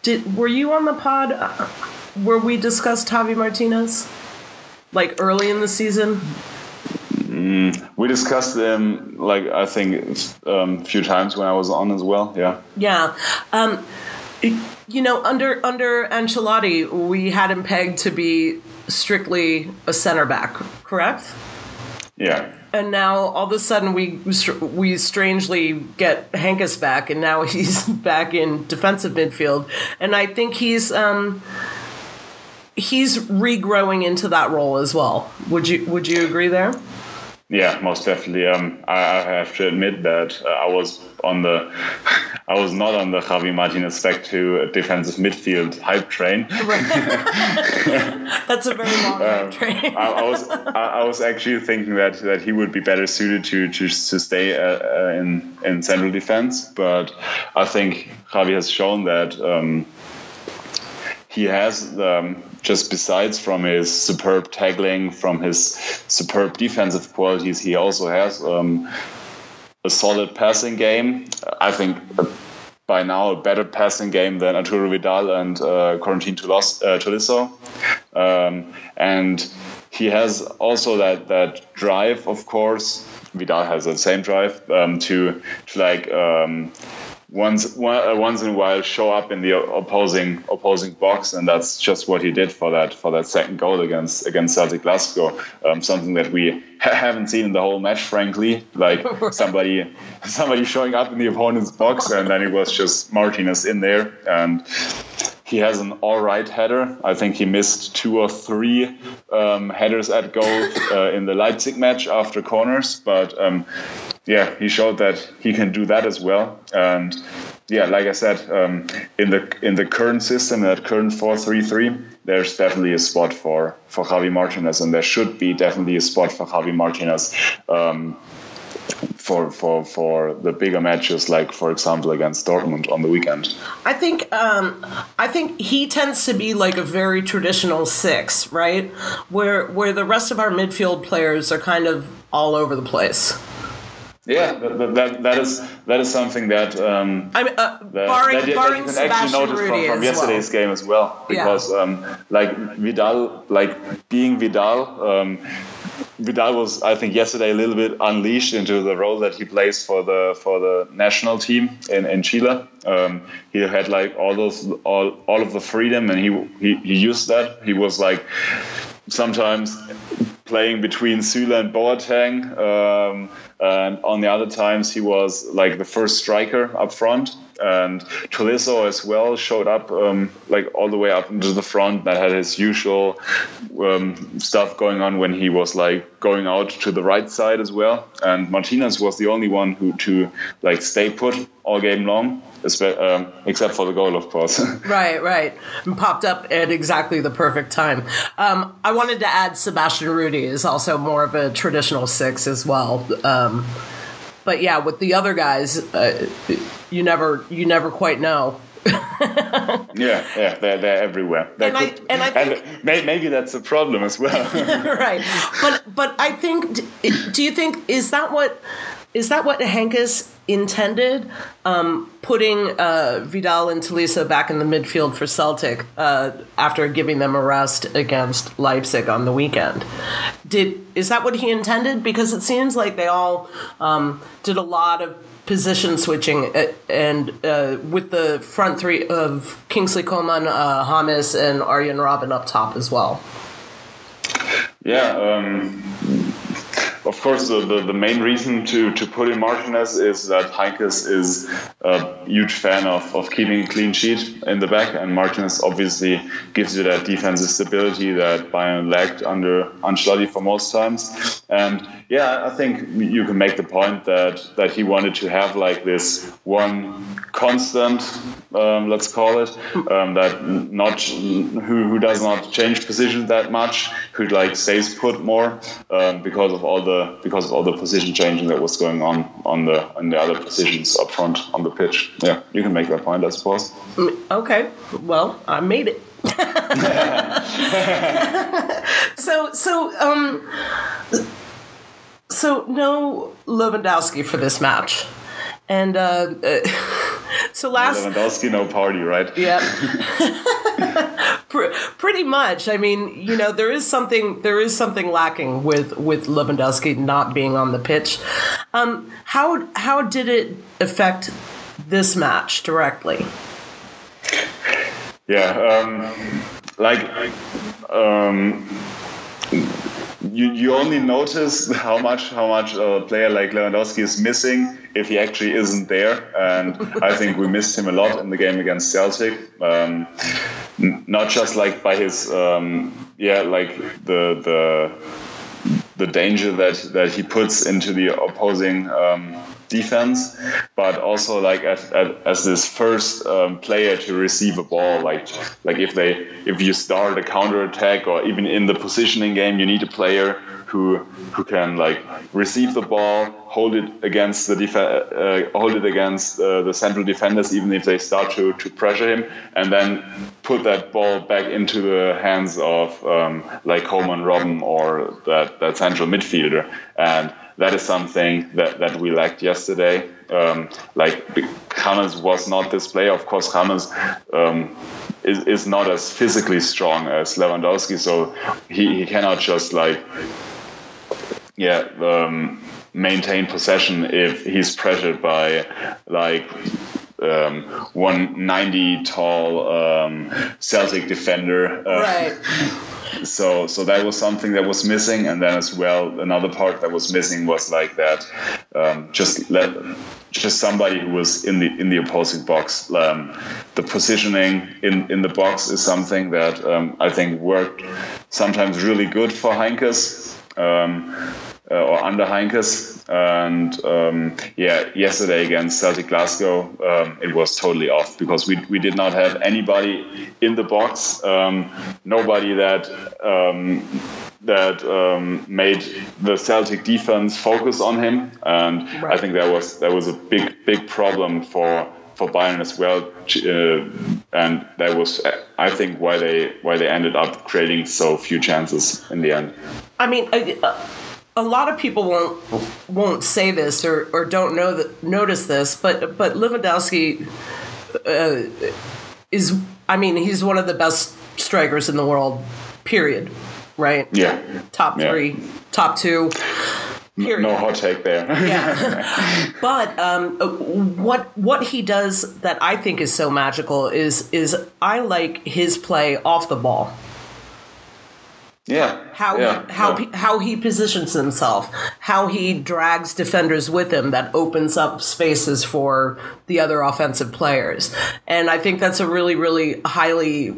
did were you on the pod uh, where we discussed Javi Martinez like early in the season? we discussed them, like I think um, a few times when I was on as well. Yeah. Yeah. Um, you know, under under Ancelotti, we had him pegged to be strictly a center back, correct? Yeah. And now all of a sudden we we strangely get Heynckes back, and now he's back in defensive midfield, and I think he's um, he's regrowing into that role as well. Would you Would you agree there? Yeah, most definitely. Um, I, I have to admit that uh, I was on the, I was not on the Javi Martinez back to defensive midfield hype train. That's a very long train. I, I was, I, I was actually thinking that, that he would be better suited to to, to stay uh, uh, in in central defense, but I think Javi has shown that. Um, he has um, just besides from his superb tackling, from his superb defensive qualities, he also has um, a solid passing game. I think by now a better passing game than Arturo Vidal and uh, Corentin uh, Tolisso. Um, and he has also that, that drive, of course. Vidal has that same drive um, to, to like um, once one, uh, once in a while show up in the opposing opposing box, and that's just what he did for that for that second goal against against Celtic Glasgow. Um, something that we ha- haven't seen in the whole match, frankly. Like somebody somebody showing up in the opponent's box, and then it was just Martinez in there, and he has an all right header. I think he missed two or three um, headers at goal uh, in the Leipzig match after corners, but. Um, yeah, he showed that he can do that as well. And yeah, like I said, um, in the in the current system, that current four three three, there's definitely a spot for for Javi Martinez, and there should be definitely a spot for Javi Martinez. For, for for the bigger matches, like for example against Dortmund on the weekend. I think um, I think he tends to be like a very traditional six, right? Where where the rest of our midfield players are kind of all over the place. Yeah, that, that, that is that is something that um, I mean, uh, that, barring that, that barring you can Sebastian actually notice Rudy from, from yesterday's well. game as well Yeah. because um, like Vidal like being Vidal um, Vidal was I think yesterday a little bit unleashed into the role that he plays for the for the national team in, in Chile um, he had like all those all, all of the freedom and he, he he used that he was like sometimes playing between Süle and Boateng. Um, and on the other times, he was like the first striker up front. And Tolisso as well showed up um, like all the way up into the front. That had his usual um, stuff going on when he was like going out to the right side as well. And Martinez was the only one who to like stay put all game long, um, except for the goal, of course. Right, right. And popped up at exactly the perfect time. Um, I wanted to add Sebastian Rudy is also more of a traditional six as well. Um, but yeah, with the other guys, uh, you never you never quite know. Yeah, yeah, they're, they're everywhere. They're And I- and I think- may, maybe that's a problem as well. right. But but I think do you think is that what is that what Heynckes intended? Um, putting uh, Vidal and Tolisso back in the midfield for Celtic uh, after giving them a rest against Leipzig on the weekend. Did is that what he intended? Because it seems like they all um, did a lot of position switching uh, and uh, with the front three of Kingsley Coman, uh, James, and Arjen Robben up top as well. yeah, um, of course, the, the, the, main reason to, to put in Martinez is that Heynckes is a huge fan of, of keeping a clean sheet in the back, and Martinez obviously gives you that defensive stability that Bayern lacked under Ancelotti for most times. And yeah, I think you can make the point that that he wanted to have like this one constant, um, let's call it, um, that not who, who does not change position that much, who like stays put more um, because of all the because of all the position changing that was going on on the on the other positions up front on the pitch. Yeah, you can make that point, I suppose. Mm, okay, well, I made it. so so um so no Lewandowski for this match. And uh, so last Lewandowski, no party, right? Yeah, pretty much. I mean, you know, there is something there is something lacking with with Lewandowski not being on the pitch. Um, how how did it affect this match directly? Yeah, um, like. Um, you, you only notice how much how much a player like Lewandowski is missing if he actually isn't there, and I think we missed him a lot in the game against Celtic. Um, not just like by his um, yeah like the the the danger that that he puts into the opposing um, defense, but also like as, as this first um, player to receive a ball. Like like if they if you start a counter attack or even in the positioning game, you need a player who who can like receive the ball, hold it against the def- uh, hold it against uh, the central defenders, even if they start to to pressure him, and then put that ball back into the hands of um, like Coman, Robben or that that central midfielder, and that is something that, that we lacked yesterday. Um, like James was not this player. Of course, James um, is, is not as physically strong as Lewandowski, so he, he cannot just like yeah um, maintain possession if he's pressured by like um, 190 tall um, Celtic defender. Uh, right. So, so that was something that was missing, and then as well, another part that was missing was like that, um, just let, just somebody who was in the in the opposing box. Um, the positioning in in the box is something that um, I think worked sometimes really good for Heynckes. Uh, or under Heynckes. And um, yeah, yesterday against Celtic Glasgow, um, it was totally off because we, we did not have anybody in the box, um, nobody that um, that um, made the Celtic defense focus on him, and right. I think that was that was a big big problem for for Bayern as well, uh, and that was I think why they why they ended up creating so few chances in the end. I mean. Uh, a lot of people won't won't say this or, or don't know that notice this, but but Lewandowski uh, is I mean he's one of the best strikers in the world. Period. Right. Yeah. Top three, yeah. top two. Period. No hot take there. yeah. but um, what what he does that I think is so magical is is I like his play off the ball. Yeah. How yeah, how yeah. how he positions himself, how he drags defenders with him that opens up spaces for the other offensive players. And I think that's a really really highly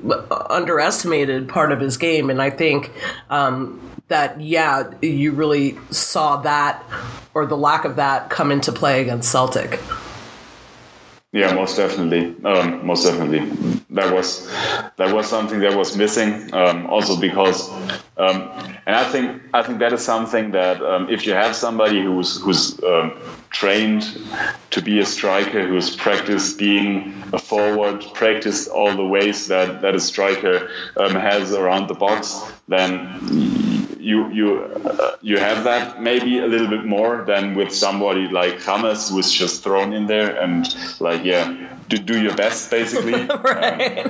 underestimated part of his game and I think um, that yeah, you really saw that or the lack of that come into play against Celtic. Yeah, most definitely. Um, most definitely, that was that was something that was missing. Um, also because, um, and I think I think that is something that um, if you have somebody who's who's um, trained to be a striker, who's practiced being a forward, practiced all the ways that that a striker um, has around the box, then you you uh, you have that maybe a little bit more than with somebody like James who is just thrown in there and like yeah do, do your best basically. Right.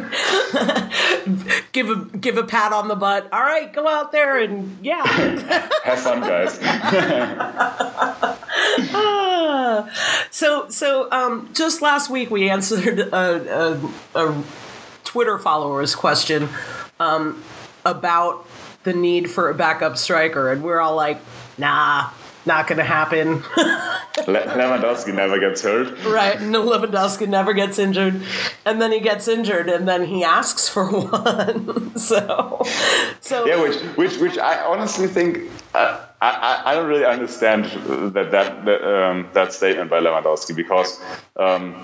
Um, give a give a pat on the butt. All right go out there and yeah. Have fun guys. So so um, just last week we answered a, a, a Twitter followers question um, about the need for a backup striker, and we're all like, nah, not going to happen. Le- Lewandowski never gets hurt. right, no Lewandowski never gets injured, and then he gets injured, and then he asks for one. so, so Yeah, which which which I honestly think uh, I, I don't really understand that that that, um, that statement by Lewandowski because um,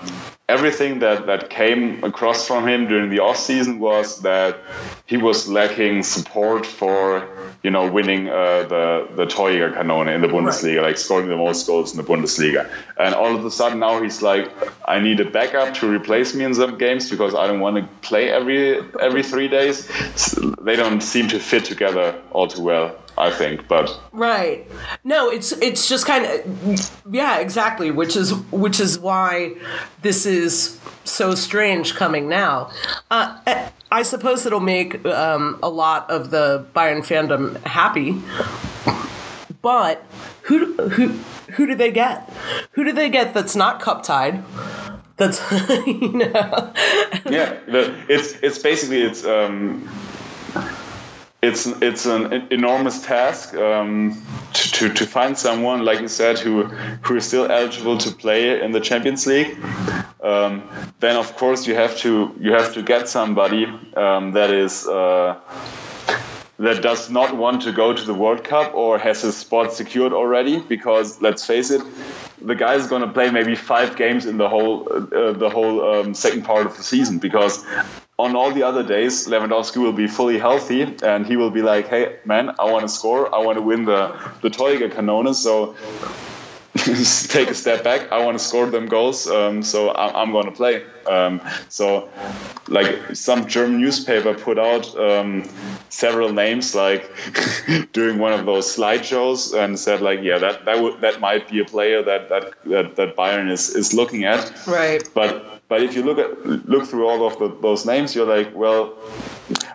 everything that that came across from him during the off season was that he was lacking support for you know winning uh, the the Torjägerkanone in the Bundesliga, like scoring the most goals in the Bundesliga, and all of a sudden now he's like, I need a backup to replace me in some games because I don't want to play every every three days. They don't seem to fit together all too well. I think, but Right. No, it's it's just kind of yeah, exactly, which is which is why this is so strange coming now. Uh, I- suppose it'll make um, a lot of the Bayern fandom happy, but who who who do they get? Who do they get that's not cup tied? That's you know. yeah, it's it's basically it's um, it's it's an enormous task um, to, to to find someone like you said who who is still eligible to play in the Champions League. Um, then of course you have to you have to get somebody um, that is. Uh, that does not want to go to the World Cup or has his spot secured already because let's face it the guy is going to play maybe five games in the whole uh, the whole um, second part of the season because on all the other days Lewandowski will be fully healthy and he will be like hey man I want to score I want to win the the Torjägerkanone so take a step back. I want to score them goals, um, so I, am going to play. Um, so, like some German newspaper put out um, several names, like doing one of those slideshows, and said like, yeah, that that would that might be a player that that that, that Bayern is is looking at. Right. But but if you look at look through all of the, those names, you're like, well.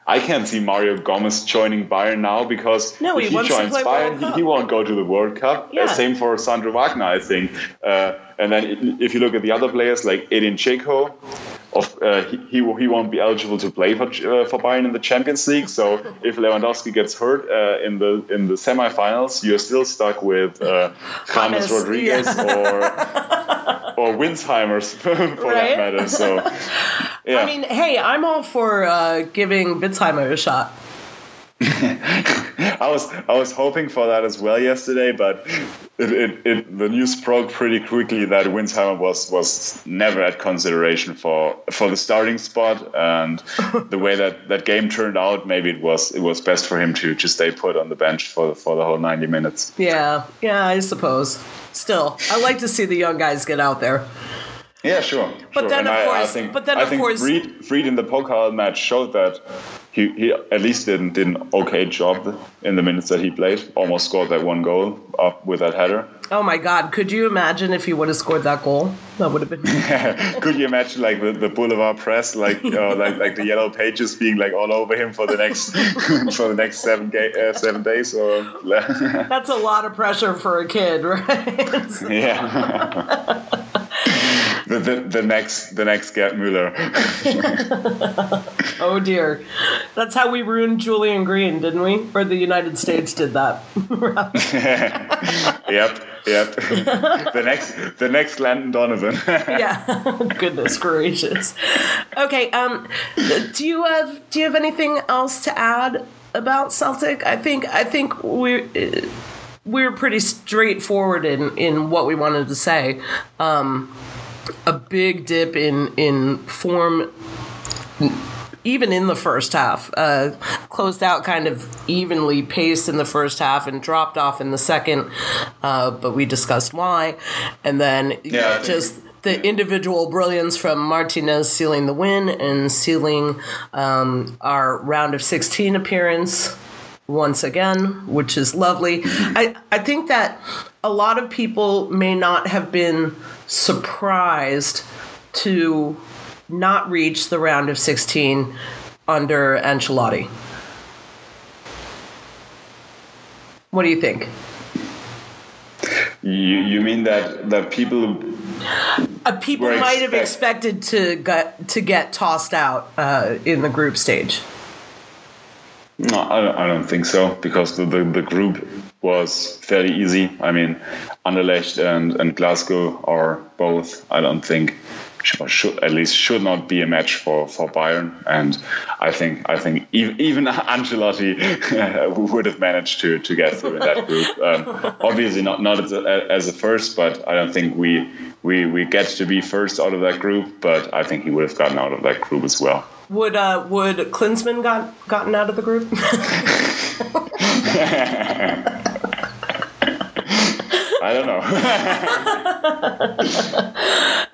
I can't see Mario Gomez joining Bayern now because No, he if he to joins Bayern, he, he won't go to the World Cup. Yeah. Uh, same for Sandro Wagner, I think. Uh, and then if you look at the other players like Edin Dzeko, of uh, he, he he won't be eligible to play for uh, for Bayern in the Champions League. So if Lewandowski gets hurt uh, in the in the semifinals, you're still stuck with uh, James Rodriguez or or Wintzheimer's for Right? that matter. So yeah. I mean, hey, I'm all for uh, giving Wintzheimer a shot. I was I was hoping for that as well yesterday, but it, it, it the news broke pretty quickly that Wintzheimer was was never at consideration for for the starting spot, and the way that that game turned out, maybe it was it was best for him to to stay put on the bench for for the whole ninety minutes. Yeah, yeah, I suppose. Still, I like to see the young guys get out there. Yeah, sure. But sure. then, and of I, I course- think, but then, I of think course- Wriedt in the Pokal match showed that he, he at least did, did an okay job in the minutes that he played. Almost scored that one goal up with that header. Oh my God, could you imagine if he would have scored that goal? That would have been. Could you imagine like the, the Boulevard press, like uh, like like the yellow pages being like all over him for the next for the next seven ga- uh, seven days or That's a lot of pressure for a kid, right? yeah. The, the, the next the next Gerd Müller. oh dear. That's how we ruined Julian Green, didn't we? Or the United States did that. yep, yep. the next the next Landon Donovan. yeah. Goodness gracious. Okay. Um. Do you have Do you have anything else to add about Celtic? I think I think we're. We're pretty straightforward in, in what we wanted to say. Um, a big dip in in form even in the first half. Uh, closed out kind of evenly paced in the first half and dropped off in the second, uh, but we discussed why. And then Yeah, just the individual brilliance from Martinez sealing the win and sealing um, our round of 16 appearance once again, which is lovely. I, I think that a lot of people may not have been surprised to not reach the round of 16 under Ancelotti. What do you think? you you mean that that people Uh, people might have expected to get to get tossed out uh, in the group stage. No, I don't, think so because the, the, the group was fairly easy. I mean, Anderlecht and, and Glasgow are both, I don't think, should, should, at least should not be a match for, for Bayern. And I think I think even, even Ancelotti would have managed to, to get through in that group. Um, obviously not not as a, as a first, but I don't think we, we we get to be first out of that group. But I think he would have gotten out of that group as well. Would uh, would Klinsmann got gotten out of the group? I don't know.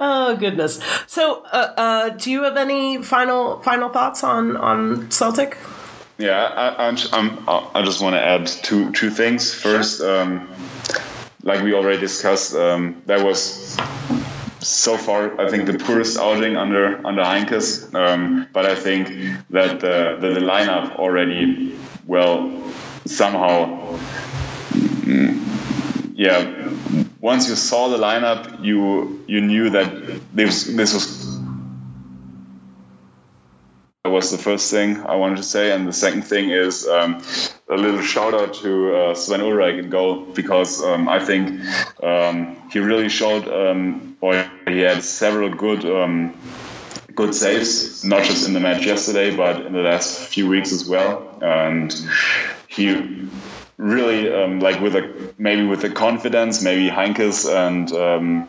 oh goodness. So, uh, uh, do you have any final final thoughts on on Celtic? Yeah, I, I'm, I'm, i just want to add two two things. First, um, like we already discussed, um, that was so far, I think the poorest outing under under Heynckes. Um, but I think that the, the, the lineup already well somehow. Mm, yeah, once you saw the lineup, you you knew that this this was that was the first thing I wanted to say, and the second thing is um, a little shout out to uh, Sven Ulreich in goal because um, I think um, he really showed. Boy, he had several good um, good saves, not just in the match yesterday, but in the last few weeks as well, and he really um, like with a maybe with the confidence, maybe Heynckes and um,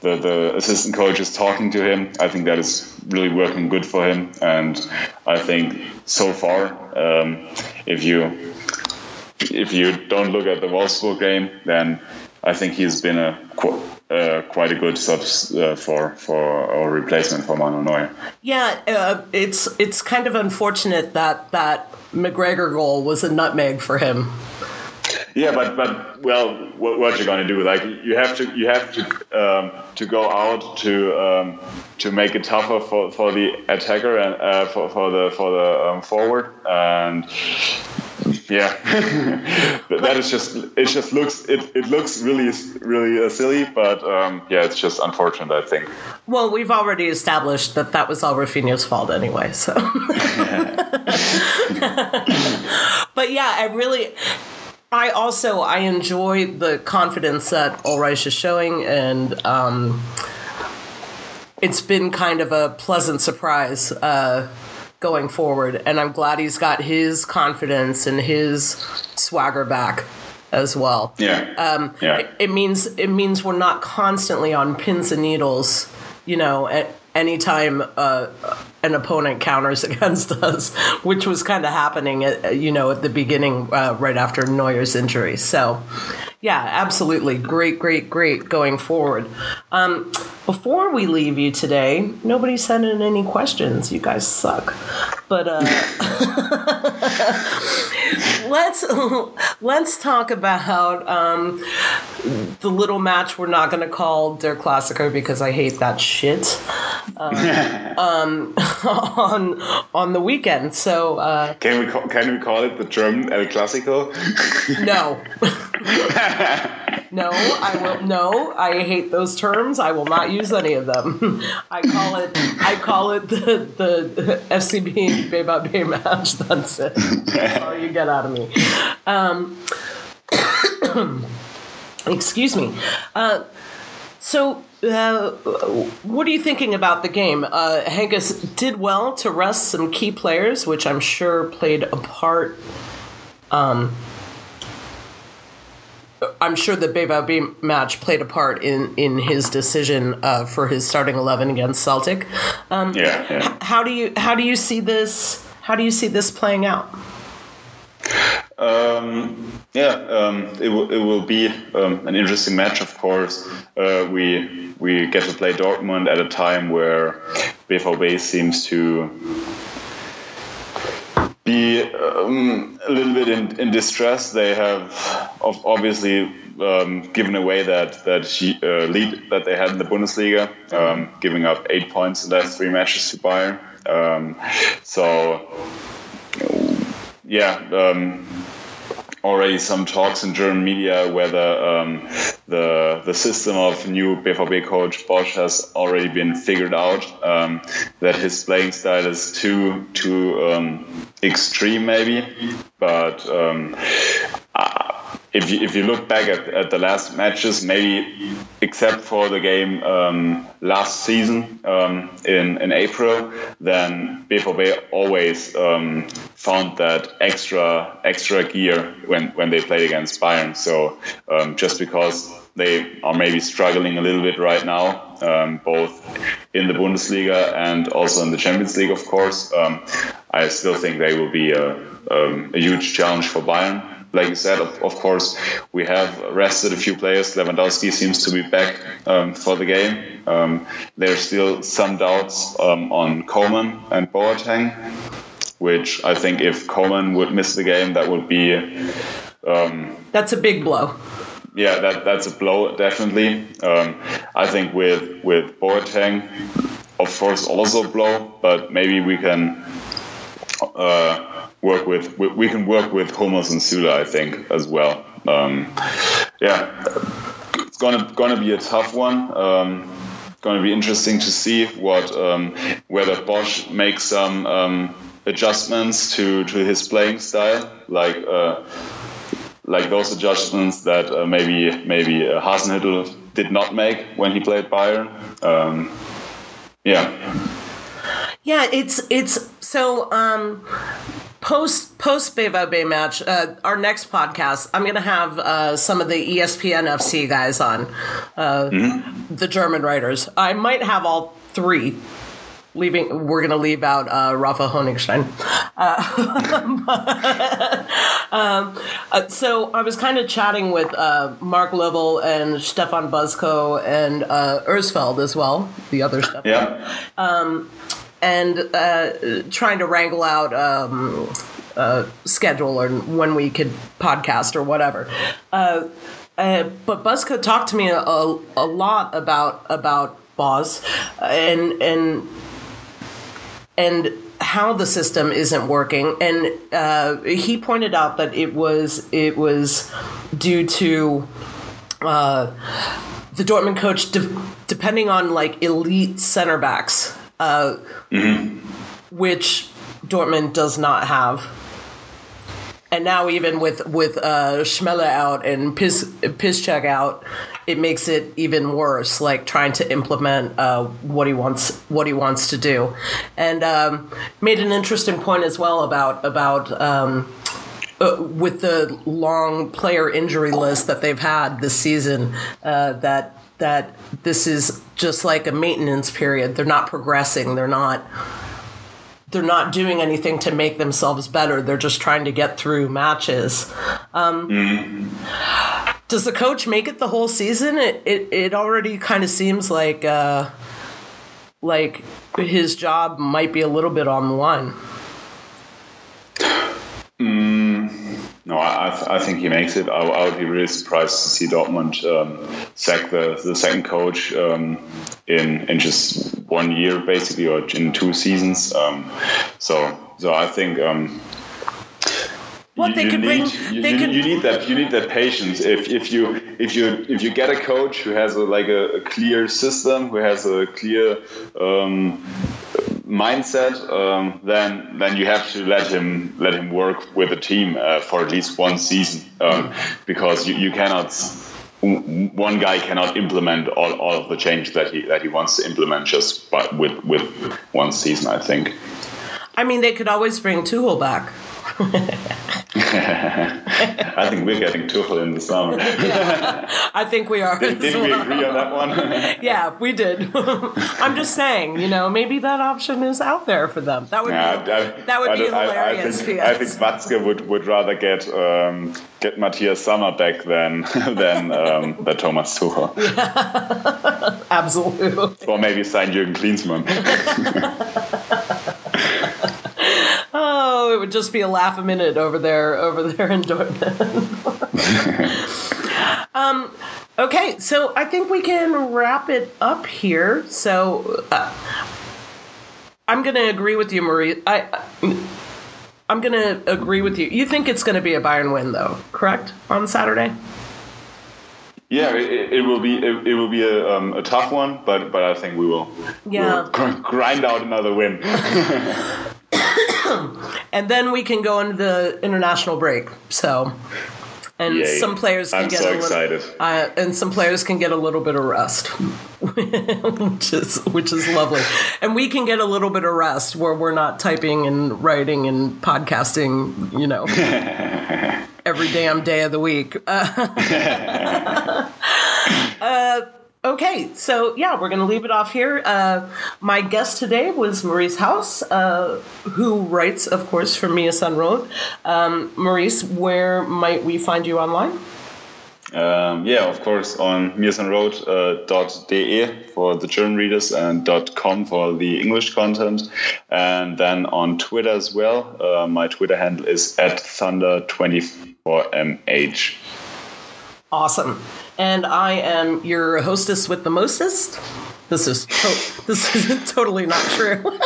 the the assistant coach is talking to him. I think that is really working good for him, and I think so far, um, if you if you don't look at the Wolfsburg game, then I think he's been a uh, quite a good sub uh, for for a replacement for Manuel Neuer. Yeah, uh, it's it's kind of unfortunate that that MacGregor goal was a nutmeg for him. Yeah, but but well, what, what you're going to do? Like you have to you have to um, to go out to um, to make it tougher for, for the attacker and uh, for, for the for the um, forward and yeah. That is just it just looks it, it looks really really uh, silly but um, yeah it's just unfortunate i think. Well we've already established that that was all Rafinha's fault anyway so. But yeah i really I also I enjoy the confidence that Ulreich is showing, and um, it's been kind of a pleasant surprise uh, going forward. And I'm glad he's got his confidence and his swagger back as well. Yeah. Um, yeah. It, it, means it means we're not constantly on pins and needles, you know, at anytime uh, an opponent counters against us, which was kind of happening, at, you know, at the beginning, uh, right after Neuer's injury. So, yeah, absolutely, great, great, great going forward. Um, before we leave you today, nobody sent in any questions. You guys suck, but uh, let's let's talk about um, the little match we're not going to call Der Klassiker because I hate that shit. Um, um, on on the weekend. So uh, can we call, can we call it the German El Clasico? no. no, I will. No, I hate those terms. I will not use any of them. I call it. I call it the the FCB Beba Bay match. That's it. That's all you get out of me. Um, excuse me. Uh, so uh, what are you thinking about the game? Uh, Heynckes did well to rest some key players, which I'm sure played a part. Um, I'm sure the BVB match played a part in, in his decision uh, for his starting eleven against Celtic. Um, yeah, yeah. H- how do you how do you see this? How do you see this playing out? Um, yeah, um, it, w- it will be um, an interesting match, of course. Uh, we we get to play Dortmund at a time where BVB seems to be um, a little bit in, in distress. They have obviously um, given away that that uh, lead that they had in the Bundesliga, um, giving up eight points in the last three matches to Bayern. Um, so yeah, um, already some talks in German media whether um, the the system of new BVB coach Bosz has already been figured out. Um, that his playing style is too too um, extreme, maybe, but. Um, if you, if you look back at, at the last matches, maybe except for the game um, last season um, in in April, then BVB always um, found that extra extra gear when when they played against Bayern. So um, just because they are maybe struggling a little bit right now, um, both in the Bundesliga and also in the Champions League, of course. Um, I still think they will be a, a huge challenge for Bayern like you said, of, of, course, we have rested a few players. Lewandowski seems to be back um, for the game. Um, there's still some doubts um, on Coman and Boateng, which I think if Coman would miss the game, that would be. Um, that's a big blow. Yeah, that, that's a blow, definitely. Um, I think with, with Boateng, of course, also a blow, but maybe we can. Uh, work with we can work with Hummels and Süle, I think, as well. Um, yeah, it's gonna gonna be a tough one. Um, to be interesting to see what um, whether Bosz makes some um, adjustments to to his playing style, like uh, like those adjustments that uh, maybe maybe uh, Hasenhüttl did not make when he played Bayern. Um, yeah. Yeah, it's it's so um post post BVB match, uh, our next podcast, I'm gonna have uh, some of the ESPN FC guys on, uh, mm-hmm. the German writers. I might have all three. Leaving, we're gonna leave out uh, Rafa Honigstein. Uh, um, uh, so I was kind of chatting with Mark Lovell and Stefan Buczko and uh, Uersfeld as well, the other stuff. Yeah. Um, and uh, trying to wrangle out um, a schedule or when we could podcast or whatever. Uh, uh, but Buczko talked to me a, a, lot about about Bosz and and and how the system isn't working, and uh, he pointed out that it was it was due to uh, the Dortmund coach de- depending on like elite center backs uh, mm-hmm. which Dortmund does not have. And now, even with with uh, Schmelle out and Pis, Piszczek out, it makes it even worse. Like trying to implement uh, what he wants what he wants to do, and um, made an interesting point as well about about. Um, uh, with the long player injury list that they've had this season, uh, that that this is just like a maintenance period. They're not progressing. They're not they're not doing anything to make themselves better. They're just trying to get through matches. Um, mm. Does the coach make it the whole season? It it, it already kind of seems like uh, like his job might be a little bit on the line. No, I, th- I think he makes it. I, I, would be really surprised to see Dortmund um, sack the, the second coach um, in in just one year, basically, or in two seasons. Um, so, so I think. Um, what they could need, bring, you, they you, could... you need that you need that patience. If if you if you if you get a coach who has a, like a, a clear system, who has a clear um, mindset, um, then then you have to let him let him work with the team uh, for at least one season um, because you, you cannot one guy cannot implement all, all of the change that he that he wants to implement just by, with with one season. I think. I mean, they could always bring Tuchel back. I think we're getting Tuchel in the summer. yeah, I think we are. Did, did we agree on that one? yeah, we did. I'm just saying, you know, maybe that option is out there for them. That would yeah, be, I, that would I, be hilarious. I, think, I think Watzke would, would rather get um, get Matthias Sammer back than than um, than Thomas Tuchel. Yeah. Absolutely. Or maybe sign Jürgen Klinsmann. Oh, it would just be a laugh a minute over there, over there in Dortmund. um, okay, so I think we can wrap it up here. So uh, I'm going to agree with you, Marie. I. I'm going to agree with you. You think it's going to be a Bayern win, though, correct? On Saturday. Yeah, it, it, will be it, it will be a, um, a, tough one, but but I think we will. Yeah. We'll grind out another win. and then we can go into the international break. So, and Yay. some players can I'm get so a little, excited. Uh, and some players can get a little bit of rest, which is which is lovely. And we can get a little bit of rest where we're not typing and writing and podcasting, you know, every damn day of the week. Uh, Okay, so yeah, we're going to leave it off here. Uh, my guest today was Maurice Hauss, uh, who writes, of course, for Mia San Rot. Um, Maurice, where might we find you online? Um, yeah, of course, on miasanrot.de uh, .de for the German readers and .com for the English content. And then on Twitter as well. Uh, my Twitter handle is at thunder24mh. Awesome. And I am your hostess with the mostest. This is to- this is totally not true.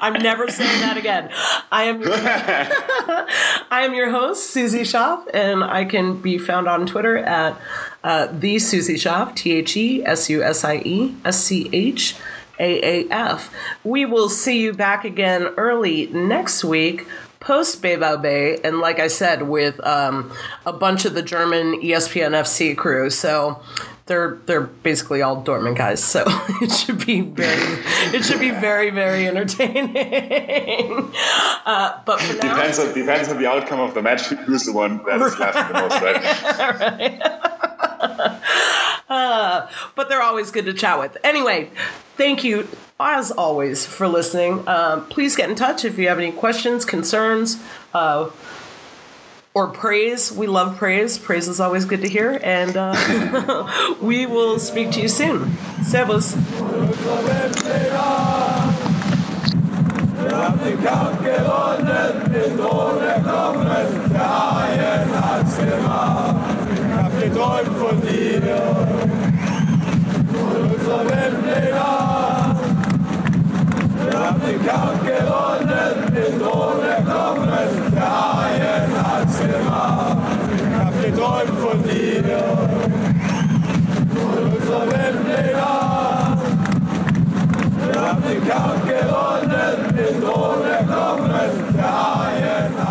I'm never saying that again. I am your, I am your host Susie Schaaf, and I can be found on Twitter at uh, the Susie Schaaf, T H E S U S I E S C H A A F. We will see you back again early next week post Beibao Bay, and like I said, with um, a bunch of the German ESPN FC crew. So they're they're basically all Dortmund guys. So it should be very it should be very very entertaining. uh, but for now, Depends on, depends on the outcome of the match, who's the one that is laughing the most, right? but they're always good to chat with. Anyway, thank you as always for listening. Um, please get in touch if you have any questions, concerns, uh, or praise. We love praise. Praise is always good to hear, and uh, we will speak to you soon. Servus. den Kampf gewonnen, mit ohne Kommen, der Haien hat's gemacht. Ich hab geträumt von dir, von unserem Wettbewerb. Wir haben den Kampf gewonnen, mit ohne Kommen, der Haien